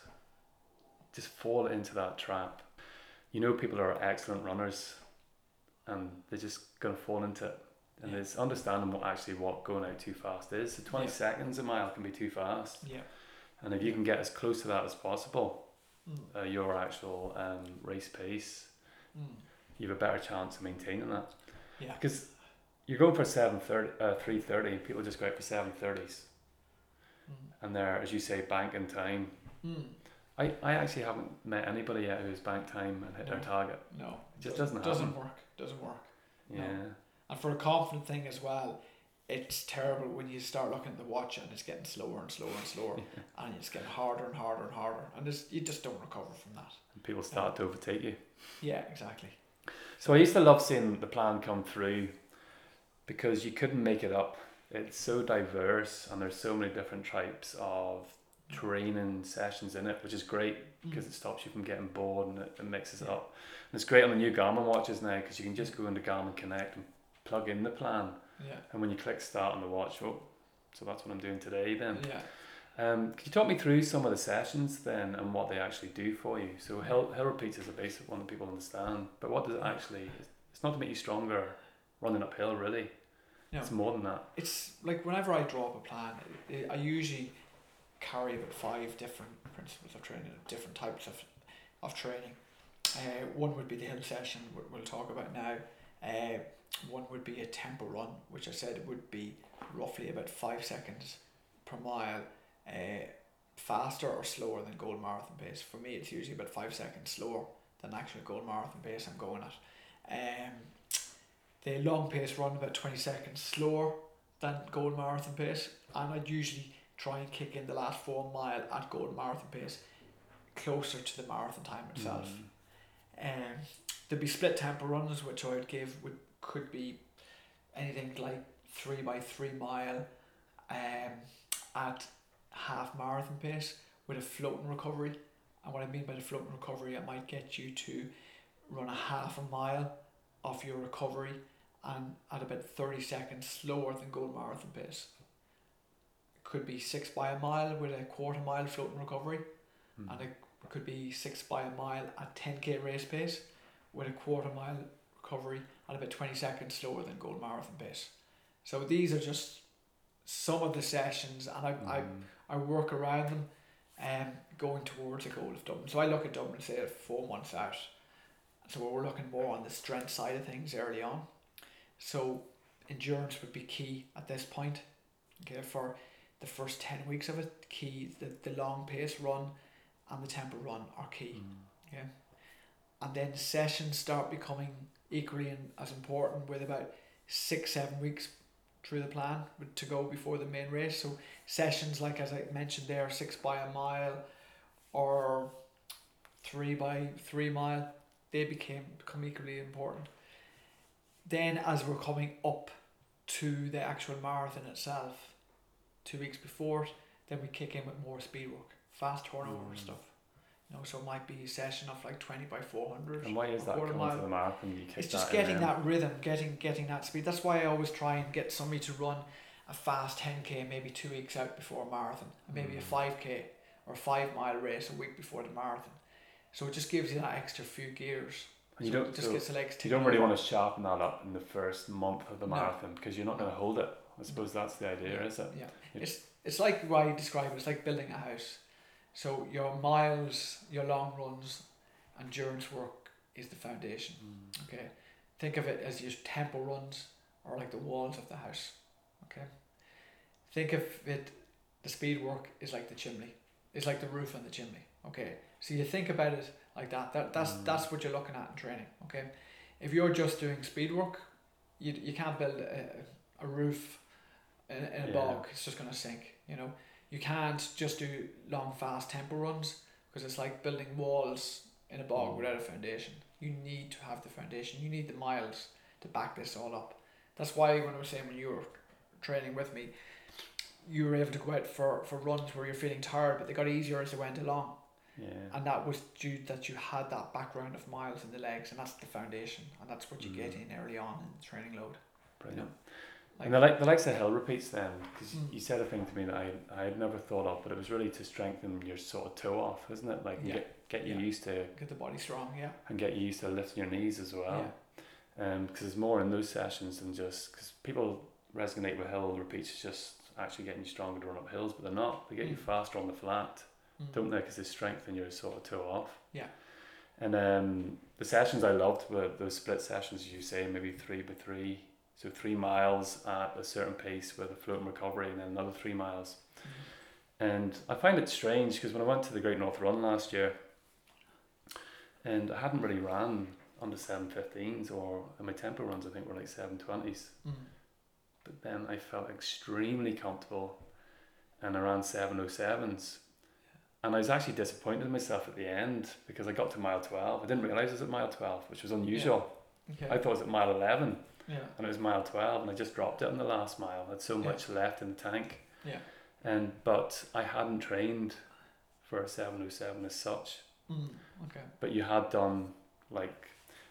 just fall into that trap. You know, people are excellent runners, and they're just gonna fall into it. And Yeah. it's understanding what actually what going out too fast is. So twenty Yeah. seconds a mile can be too fast, Yeah. and if you can get as close to that as possible, Mm. uh, your actual um, race pace, Mm. you have a better chance of maintaining that. Yeah. Because you're going for seven thirty, uh, three thirty, people just go out for seven thirties, Mm. and they're as you say banking time. I, I actually haven't met anybody yet who's banked time and hit their target. No, It just doesn't work. It doesn't work. Doesn't work. No. Yeah. And for a confident thing as well, it's terrible when you start looking at the watch and it's getting slower and slower and slower, and it's getting harder and harder and harder, and it's, you just don't recover from that. And people start to um, overtake you. Yeah, exactly. So I used to love seeing the plan come through because you couldn't make it up. It's so diverse and there's so many different types of training sessions in it, which is great because Mm. it stops you from getting bored and it, it mixes it up. And it's great on the new Garmin watches now because you can just go into Garmin Connect and plug in the plan. Yeah. And when you click start on the watch, oh, so that's what I'm doing today then. Yeah. Um, can you talk me through some of the sessions then and what they actually do for you? So hill, hill repeats is a basic one that people understand, but what does it actually? It's not to make you stronger running uphill, really. No. It's more than that. It's like whenever I draw up a plan, I usually carry about five different principles of training, different types of, of training. Uh, one would be the hill session, we- we'll talk about now. Uh, one would be a tempo run, which I said would be roughly about five seconds per mile, uh, faster or slower than gold marathon pace. For me, it's usually about five seconds slower than actual gold marathon pace I'm going at. Um, the long pace run about 20 seconds slower than gold marathon pace, and I'd usually try and kick in the last four mile at gold marathon pace, closer to the marathon time itself. Mm. Um, there'd be split tempo runs, which I would give would could be anything like three by three mile, um, at half marathon pace with a floating recovery. And what I mean by the floating recovery, it might get you to run a half a mile of your recovery and at about thirty seconds slower than gold marathon pace. Could be six by a mile with a quarter mile floating recovery Mm. and it could be six by a mile at 10k race pace with a quarter mile recovery at about 20 seconds slower than gold marathon pace. So these are just some of the sessions, and I, I, Mm. I work around them um, going towards a goal of Dublin. So I look at Dublin, and say, four months out. So we're looking more on the strength side of things early on. So endurance would be key at this point. Okay, for the first 10 weeks of it, key, the, the long pace run and the tempo run are key. Mm. And then sessions start becoming equally in, as important with about six, seven weeks through the plan to go before the main race. So sessions like as I mentioned there, six by a mile or three by three mile, they became become equally important. Then as we're coming up to the actual marathon itself, two weeks before then we kick in with more speed work, fast turnover Mm. stuff. You know, so it might be a session of like twenty by four hundred. And why is that coming to mile. the marathon? You kick It's just getting that rhythm, getting getting that speed. That's why I always try and get somebody to run a fast ten k maybe two weeks out before a marathon, and maybe a Mm. five k or a five mile race a week before the marathon. So it just gives you that extra few gears. And you don't. just so gets the legs. you don't really over. want to sharpen that up in the first month of the No. marathon because you're not going to hold it. I suppose that's the idea, is it? Yeah, it's it's like why you describe it. It's like building a house. So your miles, your long runs, endurance work is the foundation. Mm. Okay, think of it as your tempo runs or like the walls of the house. Okay, think of it. The speed work is like the chimney. It's like the roof and the chimney. Okay, so you think about it like that. That that's Mm. that's what you're looking at in training. Okay, if you're just doing speed work, you you can't build a, a roof in, in a Yeah. bog. It's just gonna sink. You know, you can't just do long fast tempo runs because it's like building walls in a bog Mm. without a foundation. You need to have the foundation. You need the miles to back this all up. That's why when I was saying when you were training with me, you were able to go out for, for runs where you're feeling tired, but they got easier as they went along. Yeah. And that was due that you had that background of miles in the legs, and that's the foundation, and that's what you get Mm. in early on in the training load. Brilliant. Like- and the like the likes of hill repeats then, because Mm. you said a thing to me that I I had never thought of, but it was really to strengthen your sort of toe off, isn't it? Like Yeah. get get you Yeah. used to Get the body strong, yeah. and get you used to lifting your knees as well. Yeah. Um, because there's more in those sessions than just because people resonate with hill repeats is just actually getting you stronger to run up hills, but they're not. They get you Mm. faster on the flat, Mm. don't they? Because they strengthen your sort of toe off. Yeah. And um, the sessions I loved were those split sessions, as you say, maybe three by three, So three miles at a certain pace with a float and recovery, and then another three miles. And I find it strange because when I went to the Great North Run last year, and I hadn't really ran under 715s or and my tempo runs I think were like 720s. Mm. But then I felt extremely comfortable and I ran 707s. And I was actually disappointed in myself at the end because I got to mile 12. I didn't realise I was at mile 12, which was unusual. Okay. I thought I was at mile 11 yeah. and it was mile 12 and I just dropped it on the last mile. I had so Yeah. much left in the tank. Yeah. And but I hadn't trained for a 707 as such. Mm. Okay. But you had done like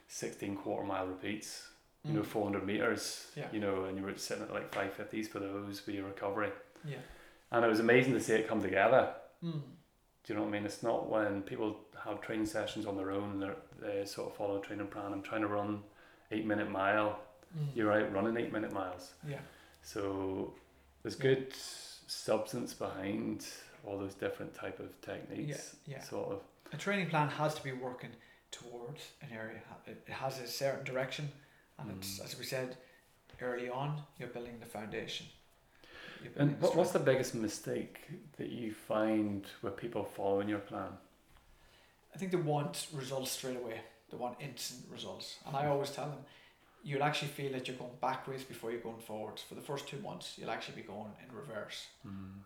16 quarter mile repeats, you know, Mm. 400 meters, Yeah. you know, and you were sitting at like 550s for those for your recovery. Yeah. And it was amazing to see it come together. Mm. Do you know what I mean? It's not when people have training sessions on their own and they're, they sort of follow a training plan. I'm trying to run eight minute mile. Mm. You're out running eight minute miles. Yeah. So there's good substance behind all those different type of techniques. Yeah. Sort of. A training plan has to be working towards an area. It has a certain direction, and it's Mm. as we said early on, you're building the foundation. Building And the what's the biggest mistake that you find with people following your plan? I think they want results straight away. They want instant results, and I always tell them, you'll actually feel that you're going backwards before you're going forwards. For the first two months, you'll actually be going in reverse.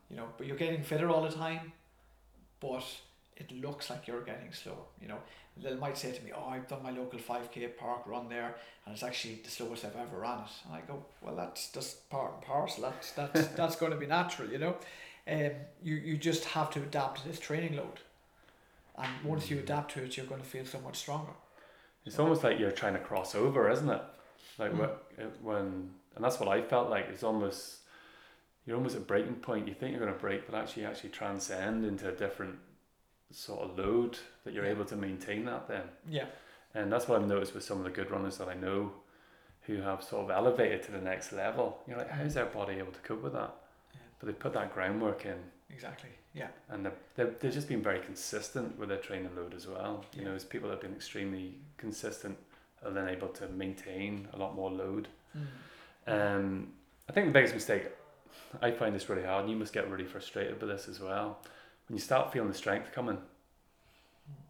You know, but you're getting fitter all the time, but it looks like you're getting slower. You know, they might say to me, "Oh, I've done my local five k park run there, and it's actually the slowest I've ever ran it." And I go, "Well, that's just part and parcel. That's that's that's going to be natural, you know. Um, you you just have to adapt to this training load, and once you adapt to it, you're going to feel so much stronger. It's almost like you're trying to cross over, isn't it? Like Mm. wh- when, and that's what I felt like. It's almost you're almost at breaking point. You think you're going to break, but actually, actually transcend into a different sort of load that you're able to maintain that then. Yeah, And that's what I've noticed with some of the good runners that I know, who have sort of elevated to the next level. You're like, how's their body able to cope with that? Yeah. But they put that groundwork in, exactly. Yeah, and they've, they've, they've just been very consistent with their training load as well. You Yeah. know, as people that have been extremely consistent are then able to maintain a lot more load. mm. Um, I think the biggest mistake, I find this really hard, and you must get really frustrated with this as well. When you start feeling the strength coming,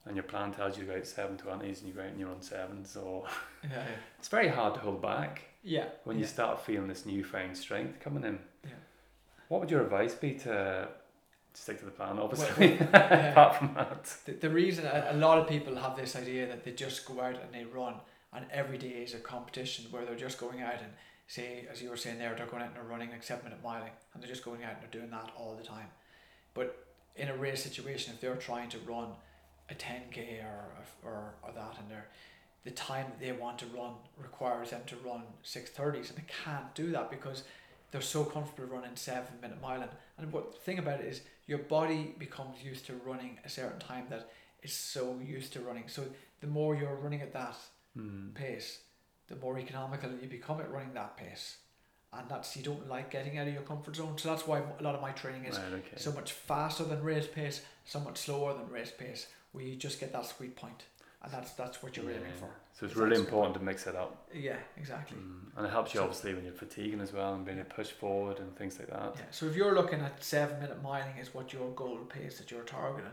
and your plan tells you to go out seven twenties, and you go out and you run sevens, or yeah, yeah. it's very hard to hold back yeah. when yeah. you start feeling this newfound strength coming in. Yeah. What would your advice be to stick to the plan? Obviously, well, yeah. apart from that. The, the reason a, a lot of people have this idea that they just go out and they run, and every day is a competition where they're just going out and say, as you were saying there, they're going out and they're running like seven minute miling, and they're just going out and they're doing that all the time. But in a race situation, if they're trying to run a ten k or, or or that, and they're the time they want to run requires them to run six thirties, and they can't do that because they're so comfortable running seven minute miling. And what the thing about it is your body becomes used to running a certain time that it's so used to running. So the more you're running at that Mm. pace, the more economical you become at running that pace. And that's you don't like getting out of your comfort zone. So that's why a lot of my training is Right, okay. so much faster than race pace, so much slower than race pace, where you just get that sweet point. And that's that's what you're aiming for. So it's really important to mix it up. Yeah, exactly. Mm. And it helps you So- obviously when you're fatiguing as well and being able to push forward and things like that. Yeah. So if you're looking at seven minute miling is what your goal pace that you're targeting,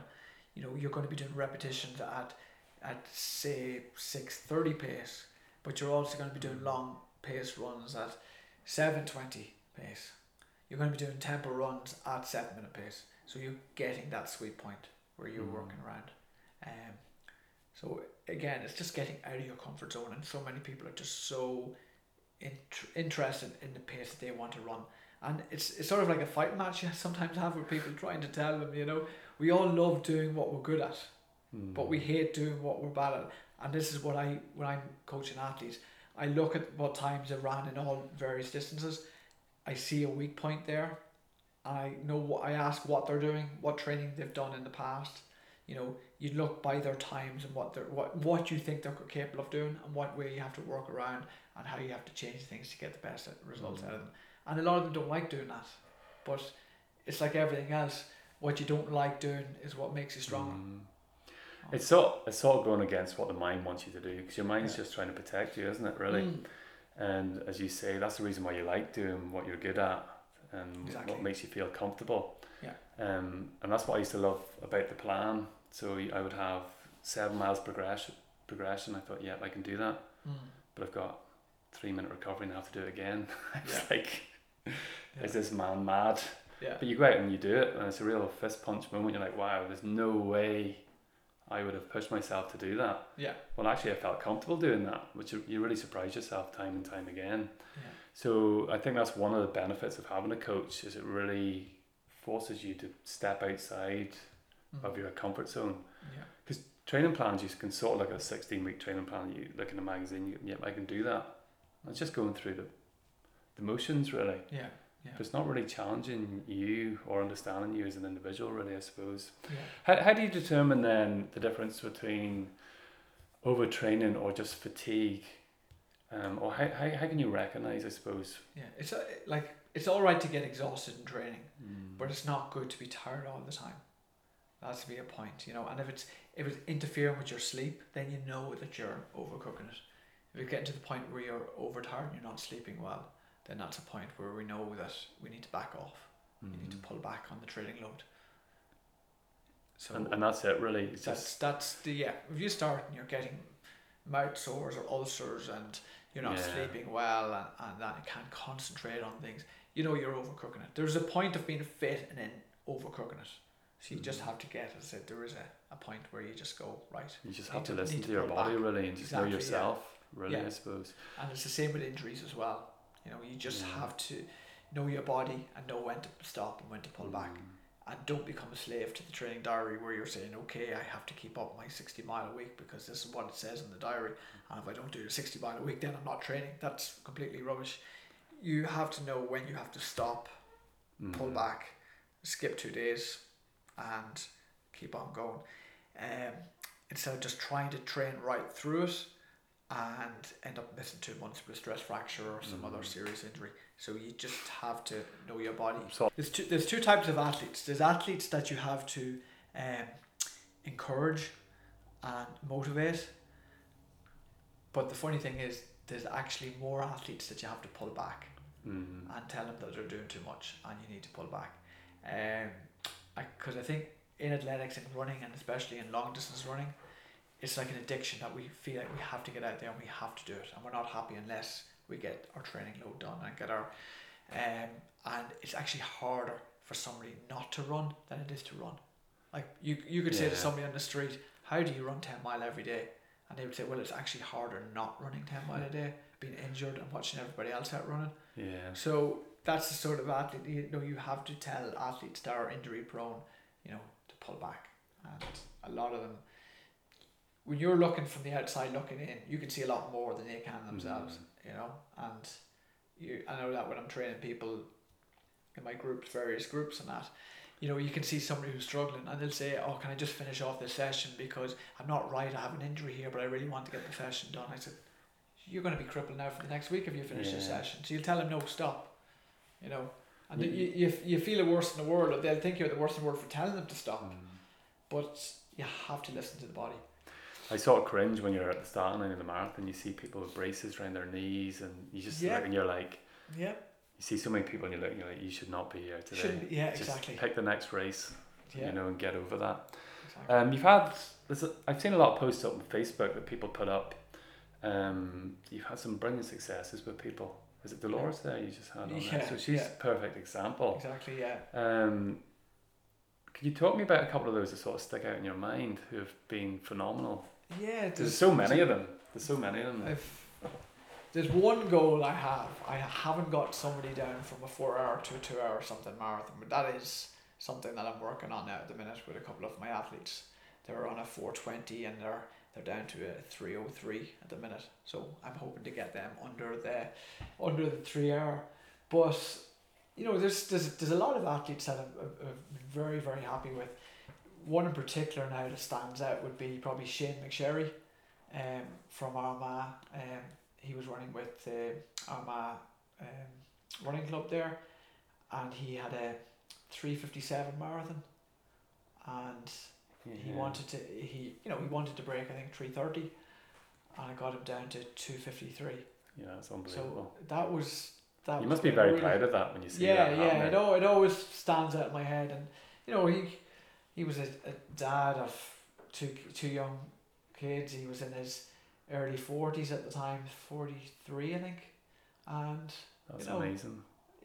you know, you're going to be doing repetitions at at say six thirty pace, but you're also going to be doing long pace runs at seven twenty pace. You're going to be doing tempo runs at seven minute pace. So you're getting that sweet point where you're Mm. working around. Um so again, it's just getting out of your comfort zone, and so many people are just so int- interested in the pace that they want to run. And it's, it's sort of like a fight match you sometimes have with people trying to tell them, you know, we all love doing what we're good at, Mm. but we hate doing what we're bad at. And this is what I, when I'm coaching athletes, I look at what times they've ran in all various distances. I see a weak point there. And I know what I ask what they're doing, what training they've done in the past. You know, you look by their times and what they're what what you think they're capable of doing and what way you have to work around and how you have to change things to get the best results out of them. And a lot of them don't like doing that. But it's like everything else. What you don't like doing is what makes you stronger. Mm. It's sort it's sort of going against what the mind wants you to do because your mind's Yeah. just trying to protect you, isn't it? Really. Mm. And as you say, that's the reason why you like doing what you're good at and Exactly. what makes you feel comfortable. Yeah. Um, and that's what I used to love about the plan. So I would have seven miles progression. Progression. I thought, yeah, I can do that. Mm. But I've got three minute recovery and I have to do it again. it's Yeah. like, Yeah. is this man mad? Yeah. But you go out and you do it, and it's a real fist punch moment. You're like, wow, there's no way I would have pushed myself to do that. Yeah. Well, actually, I felt comfortable doing that, which you, really surprise yourself time and time again. Yeah. So I think that's one of the benefits of having a coach is it really forces you to step outside Mm. of your comfort zone. Yeah. Training plans, you can sort of look at a 16 week training plan, you look in a magazine, you, yep, I can do that. It's just going through the, the motions, really. Yeah. Yeah. But it's not really challenging you or understanding you as an individual, really, I suppose. Yeah. How, how do you determine then the difference between overtraining or just fatigue? Um, or how, how, how can you recognize, I suppose? Yeah. It's uh, like it's all right to get exhausted in training, Mm. but it's not good to be tired all the time. That's to be a point, you know. And if it's if it's interfering with your sleep, then you know that you're overcooking it. If you get to the point where you're overtired and you're not sleeping well, then that's a point where we know that we need to back off. We need to Mm. pull back on the training load. So And, and that's it, really. It's that's just, that's the yeah. If you start and you're getting mouth sores or ulcers and you're not Yeah. sleeping well and, and that you can't concentrate on things, you know you're overcooking it. There's a point of being fit and then overcooking it. So you just Mhm. have to get, as I said, there is a, a point where you just go, right. you just have to, to- listen to, to your body, back. really, and just Exactly, know yeah. yourself, really, Yeah. I suppose. And it's the same with injuries as well. You know, you just Yeah. have to know your body and know when to stop and when to pull back. Mm. and don't become a slave to the training diary where you're saying, okay, I have to keep up my 60 mile a week because this is what it says in the diary. And if I don't do the 60 mile a week, then I'm not training. That's completely rubbish. You have to know when you have to stop, pull Mhm. back, skip two days, and keep on going. Um, instead of just trying to train right through it and end up missing two months with a stress fracture or some other Mhm. serious injury. So you just have to know your body. So, There's two, there's two types of athletes. There's athletes that you have to um, encourage and motivate. But the funny thing is, there's actually more athletes that you have to pull back mm. and tell them that they're doing too much and you need to pull back. Um, because I, think in athletics and running, and especially in long distance running, it's like an addiction that we feel like we have to get out there and we have to do it, and we're not happy unless we get our training load done and get our. Um, and it's actually harder for somebody not to run than it is to run. Like you, you could say to somebody on the street, "How do you run ten mile every day?" And they would say, "Well, it's actually harder not running ten mile a day, being injured and watching everybody else out running." yeah. So that's the sort of athlete you know you have to tell athletes that are injury prone, you know, to pull back. And a lot of them when you're looking from the outside looking in, you can see a lot more than they can themselves, you know. And you I know that when I'm training people in my groups, various groups and that, you know, you can see somebody who's struggling and they'll say, Oh, can I just finish off this session because I'm not right, I have an injury here, but I really want to get the session done. I said, You're gonna be crippled now for the next week if you finish this session. So you'll tell them no stop. You know. And Yeah. you, you, you feel the worst in the world, or they'll think you're the worst in the world for telling them to stop. Mm. But you have to listen to the body. I sort of cringe when you're at the starting line of the marathon. You see people with braces around their knees, and you just Yeah. look and you're like, Yeah. you see so many people, and you look and you're like, you should not be here today. Shouldn't yeah, Just exactly. Pick the next race, Yeah. you know, and get over that. exactly. Um, you've had, there's a, I've seen a lot of posts up on Facebook that people put up. Um, you've had some brilliant successes with people. Is it Dolores there you just had on there? So she's yeah. a perfect example. exactly, yeah. Um, could you talk me about a couple of those that sort of stick out in your mind who have been phenomenal? Yeah. There's so many of them. There's so many of them. If there's one goal I have, I haven't got somebody down from a four hour to a two hour something marathon, but that is something that I'm working on now at the minute with a couple of my athletes. They're on a four twenty and they're they're down to a three oh three at the minute. So I'm hoping to get them under the under the three hour. But you know, there's there's there's a lot of athletes that I've I've very very happy with. One in particular now that stands out would be probably Shane McSherry, um, from Armagh. Um, he was running with the Armagh um, running club there, and he had a three fifty seven marathon, and he wanted to he you know he wanted to break I think three thirty, and I got him down to two fifty three. Yeah, it's So that was that. you was must be very Really- proud of that when you see yeah, that yeah. happening. It, it always stands out in my head, and you know he he was a, a dad of two two young kids. He was in his early forties at the time, forty three, I think, and That's you know, amazing.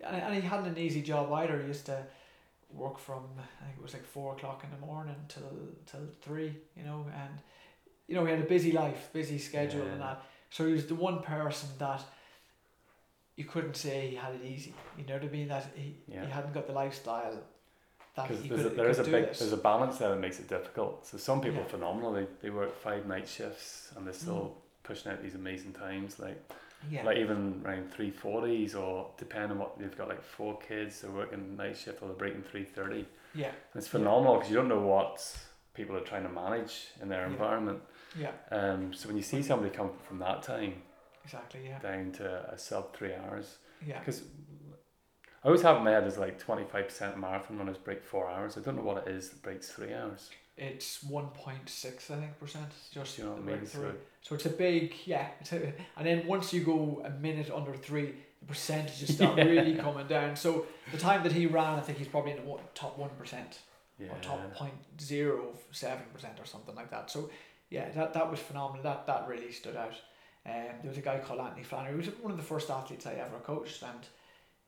and, and he hadn't an easy job either. He used to work from I think it was like four o'clock in the morning till till three, you know, and you know he had a busy life, busy schedule and that. So he was the one person that you couldn't say he had it easy. You know what I mean? That he, Yeah. he hadn't got the lifestyle that Because he there's a, could, there is a big this. there's a balance there that makes it difficult. So some people Yeah. are phenomenal. They, they work five night shifts and they're still pushing out these amazing times. Like yeah. like even around three forties or depending on what they've got like four kids. They're working night shift or they're breaking three thirty. yeah. And it's phenomenal because you don't know what people are trying to manage in their Yeah. environment. Yeah. Um, so when you see somebody come from that time Exactly. Yeah. down to a sub three hours, Yeah. because I always have in my head is like twenty five percent of marathon runners break four hours. I don't know what it is that breaks three hours. It's one point six, I think, percent. Just you know the breakthrough. So So it's a big, yeah. It's a, and then once you go a minute under three, the percentages start really coming down. So the time that he ran, I think he's probably in the top one percent yeah, or top point zero seven percent or something like that. So yeah, that that was phenomenal. That that really stood out. Um, there was a guy called Anthony Flannery. He was one of the first athletes I ever coached, and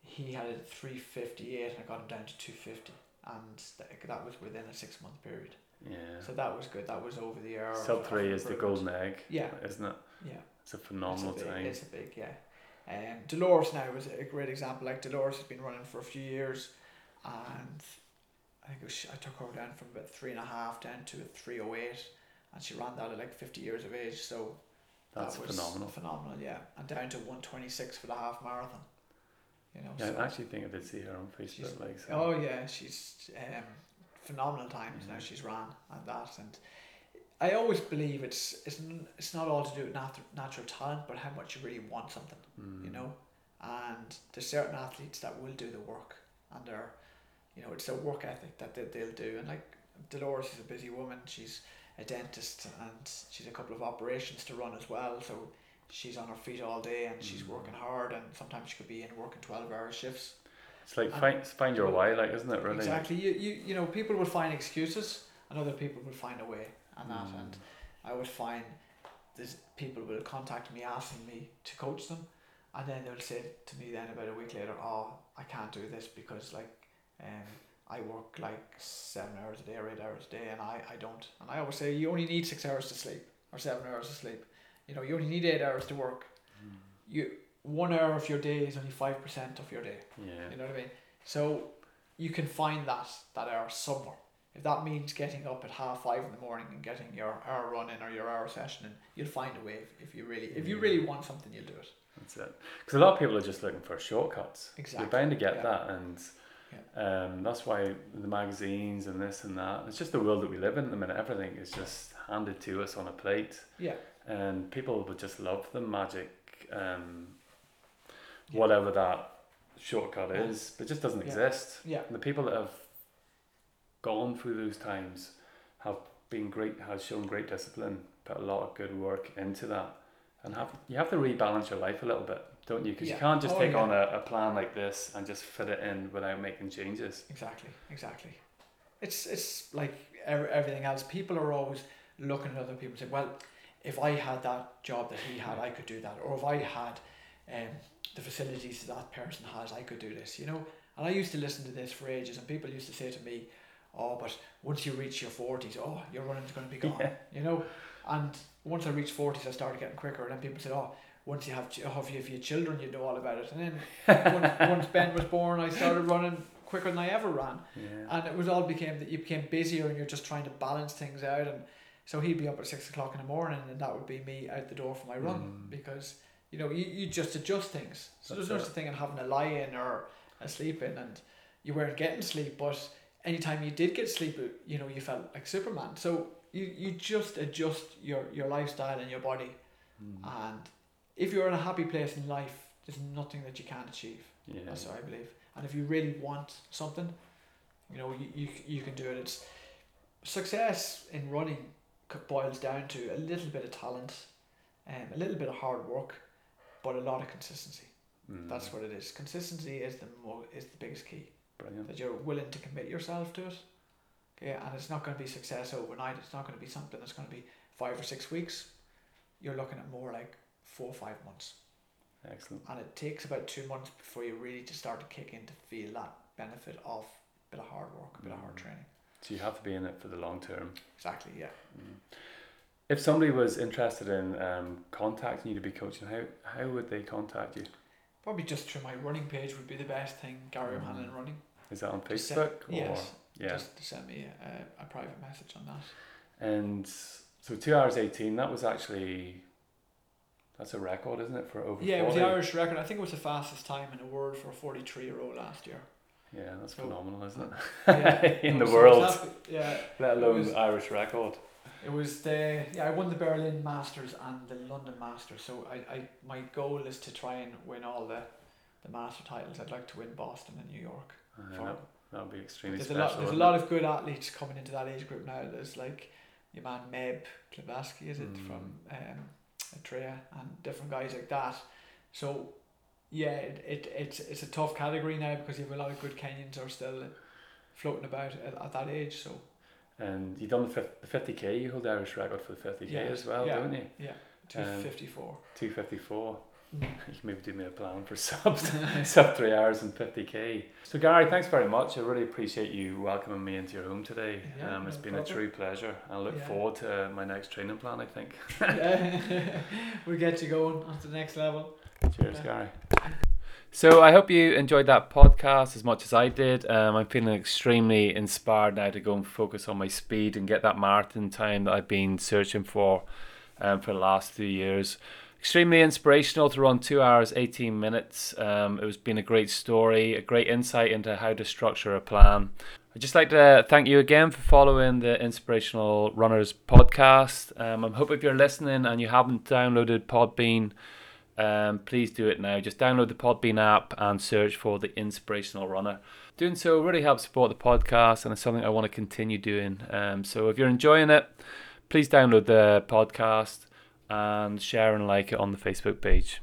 he had fifty eight, and I got him down to two fifty, and th- that was within a six month period. yeah. So that was good. That was over the air. Sub three is the golden egg, Yeah, isn't it? yeah. It's a phenomenal it's a big, time. It's a big, yeah. Um, Dolores now is a great example. Like Dolores has been running for a few years, and I think it was, I took her down from about three and a half down to a three oh eight, and she ran that at like fifty years of age. So That's that was phenomenal. Phenomenal, yeah. And down to one twenty six for the half marathon. You know. Yeah, so, I actually think I did see her on She's- Facebook. Like, so. Oh yeah, she's um, phenomenal times now. Mhm. She's ran and that, and I always believe it's it's it's not all to do with nat- natural talent, but how much you really want something, you Mm. know. And there's certain athletes that will do the work, and they're, you know, it's their work ethic that they, they'll do. And like Dolores is a busy woman. She's a dentist, and she's a couple of operations to run as well. So she's on her feet all day, and she's Mm. working hard. And sometimes she could be in working twelve hour shifts. It's like and- find find your why, like isn't it really? Exactly. You, you you know, people would find excuses and other people would find a way and that Mm. and I would find there's people will contact me asking me to coach them and then they'll say to me then about a week later, Oh, I can't do this because like um I work like seven hours a day or eight hours a day and I, I don't and I always say you only need six hours to sleep or seven hours to sleep. You know, you only need eight hours to work. Mm. You one hour of your day is only five percent of your day. Yeah. You know what I mean? So you can find that that hour somewhere. If that means getting up at half five in the morning and getting your hour run in or your hour session in, you'll find a way if, if you really if you really want something, you'll do it. That's it. Because a lot of people are just looking for shortcuts. Exactly, You're bound to get yeah. that, and yeah. um, that's why the magazines and this and that. It's just the world that we live in at the minute. Everything is just handed to us on a plate, Yeah. And people would just love the magic, um, Yeah. whatever that shortcut Yeah. is, but it just doesn't Yeah. exist. Yeah. And the people that have gone through those times have been great, has shown great discipline, put a lot of good work into that, and have you have to rebalance your life a little bit, don't you? Because you can't just Oh, take on a, a plan like this and just fit it in without making changes. Exactly. Exactly. It's it's like everything else. People are always looking at other people and say, well, if I had that job that he had, I could do that. Or if I had um, the facilities that that person has, I could do this, you know? And I used to listen to this for ages, and people used to say to me, oh, but once you reach your 40s, oh, your running's going to be gone, Yeah. you know? And once I reached 40s, I started getting quicker, and then people said, oh, once you have, ch- oh, if you have your children, you know all about it. And then once, once Ben was born, I started running quicker than I ever ran Yeah. and it was all became that you became busier and you're just trying to balance things out and so he'd be up at six o'clock in the morning and that would be me out the door for my run Mm. because you know you, you just adjust things so That's there's no such thing in having a lie in or a sleep in and you weren't getting sleep but anytime you did get sleep you know you felt like superman so you, you just adjust your, your lifestyle and your body Mm. and if you're in a happy place in life there's nothing that you can't achieve yeah. that's what I believe. And if you really want something, you know, you, you, you can do it. It's success in running boils down to a little bit of talent, um, a little bit of hard work, but a lot of consistency. Mm. That's what it is. Consistency is the mo- is the biggest key. brilliant. That you're willing to commit yourself to it. Okay, and it's not going to be success overnight. It's not going to be something that's going to be five or six weeks. You're looking at more like four or five months, Excellent. and it takes about two months before you really just start to kick in to feel that benefit of a bit of hard work, a bit of hard Mm. training. So you have to be in it for the long term. Exactly. Yeah. Mm. If somebody was interested in um, contacting you to be coaching, how how would they contact you? Probably just through my running page would be the best thing. Gary Mm. O'Hanlon running. Is that on Just send- Facebook or yes. yeah? Just to send me a, a private message on that. And so two hours eighteen. That was actually that's a record, isn't it, for over Yeah, it was the Irish record. I think it was the fastest time in the world for a 43 year old last year. Yeah, that's phenomenal, isn't it? Yeah, in no, the so world, Yeah, let alone was- Irish record. it was the yeah. I won the Berlin Masters and the London Masters. So I, I my goal is to try and win all the the master titles. I'd like to win Boston and New York. Uh, that that would be extremely There's a lot. There's a lot of good athletes coming into that age group now. There's like your man Meb Klavaski, is it Mm. from um, Eritrea, and different guys like that. So yeah, it, it it's it's a tough category now because you have a lot of good Kenyans are still floating about at, at that age. So And you done the fifty k. You hold the Irish record for the fifty k Yeah, as well, yeah. don't you? two Um, fifty four. Two fifty four. Mm. You can maybe do me a plan for sub sub three hours and fifty k. So Gary, thanks very much. I really appreciate you welcoming me into your home today. Yeah, um, it's no been a true pleasure. I look Yeah. forward to my next training plan. I think. we'll get you going on to the next level. Cheers, Yeah. Gary. So I hope you enjoyed that podcast as much as I did. Um, I'm feeling extremely inspired now to go and focus on my speed and get that marathon time that I've been searching for um, for the last few years. Extremely inspirational to run two hours, 18 minutes. Um, it was been a great story, a great insight into how to structure a plan. I'd just like to thank you again for following the Inspirational Runners podcast. Um, I hope if you're listening and you haven't downloaded Podbean, um, please do it now. Just download the Podbean app and search for the Inspirational Runner. Doing so really helps support the podcast, and it's something I want to continue doing. Um, so if you're enjoying it, please download the podcast and share and like it on the Facebook page.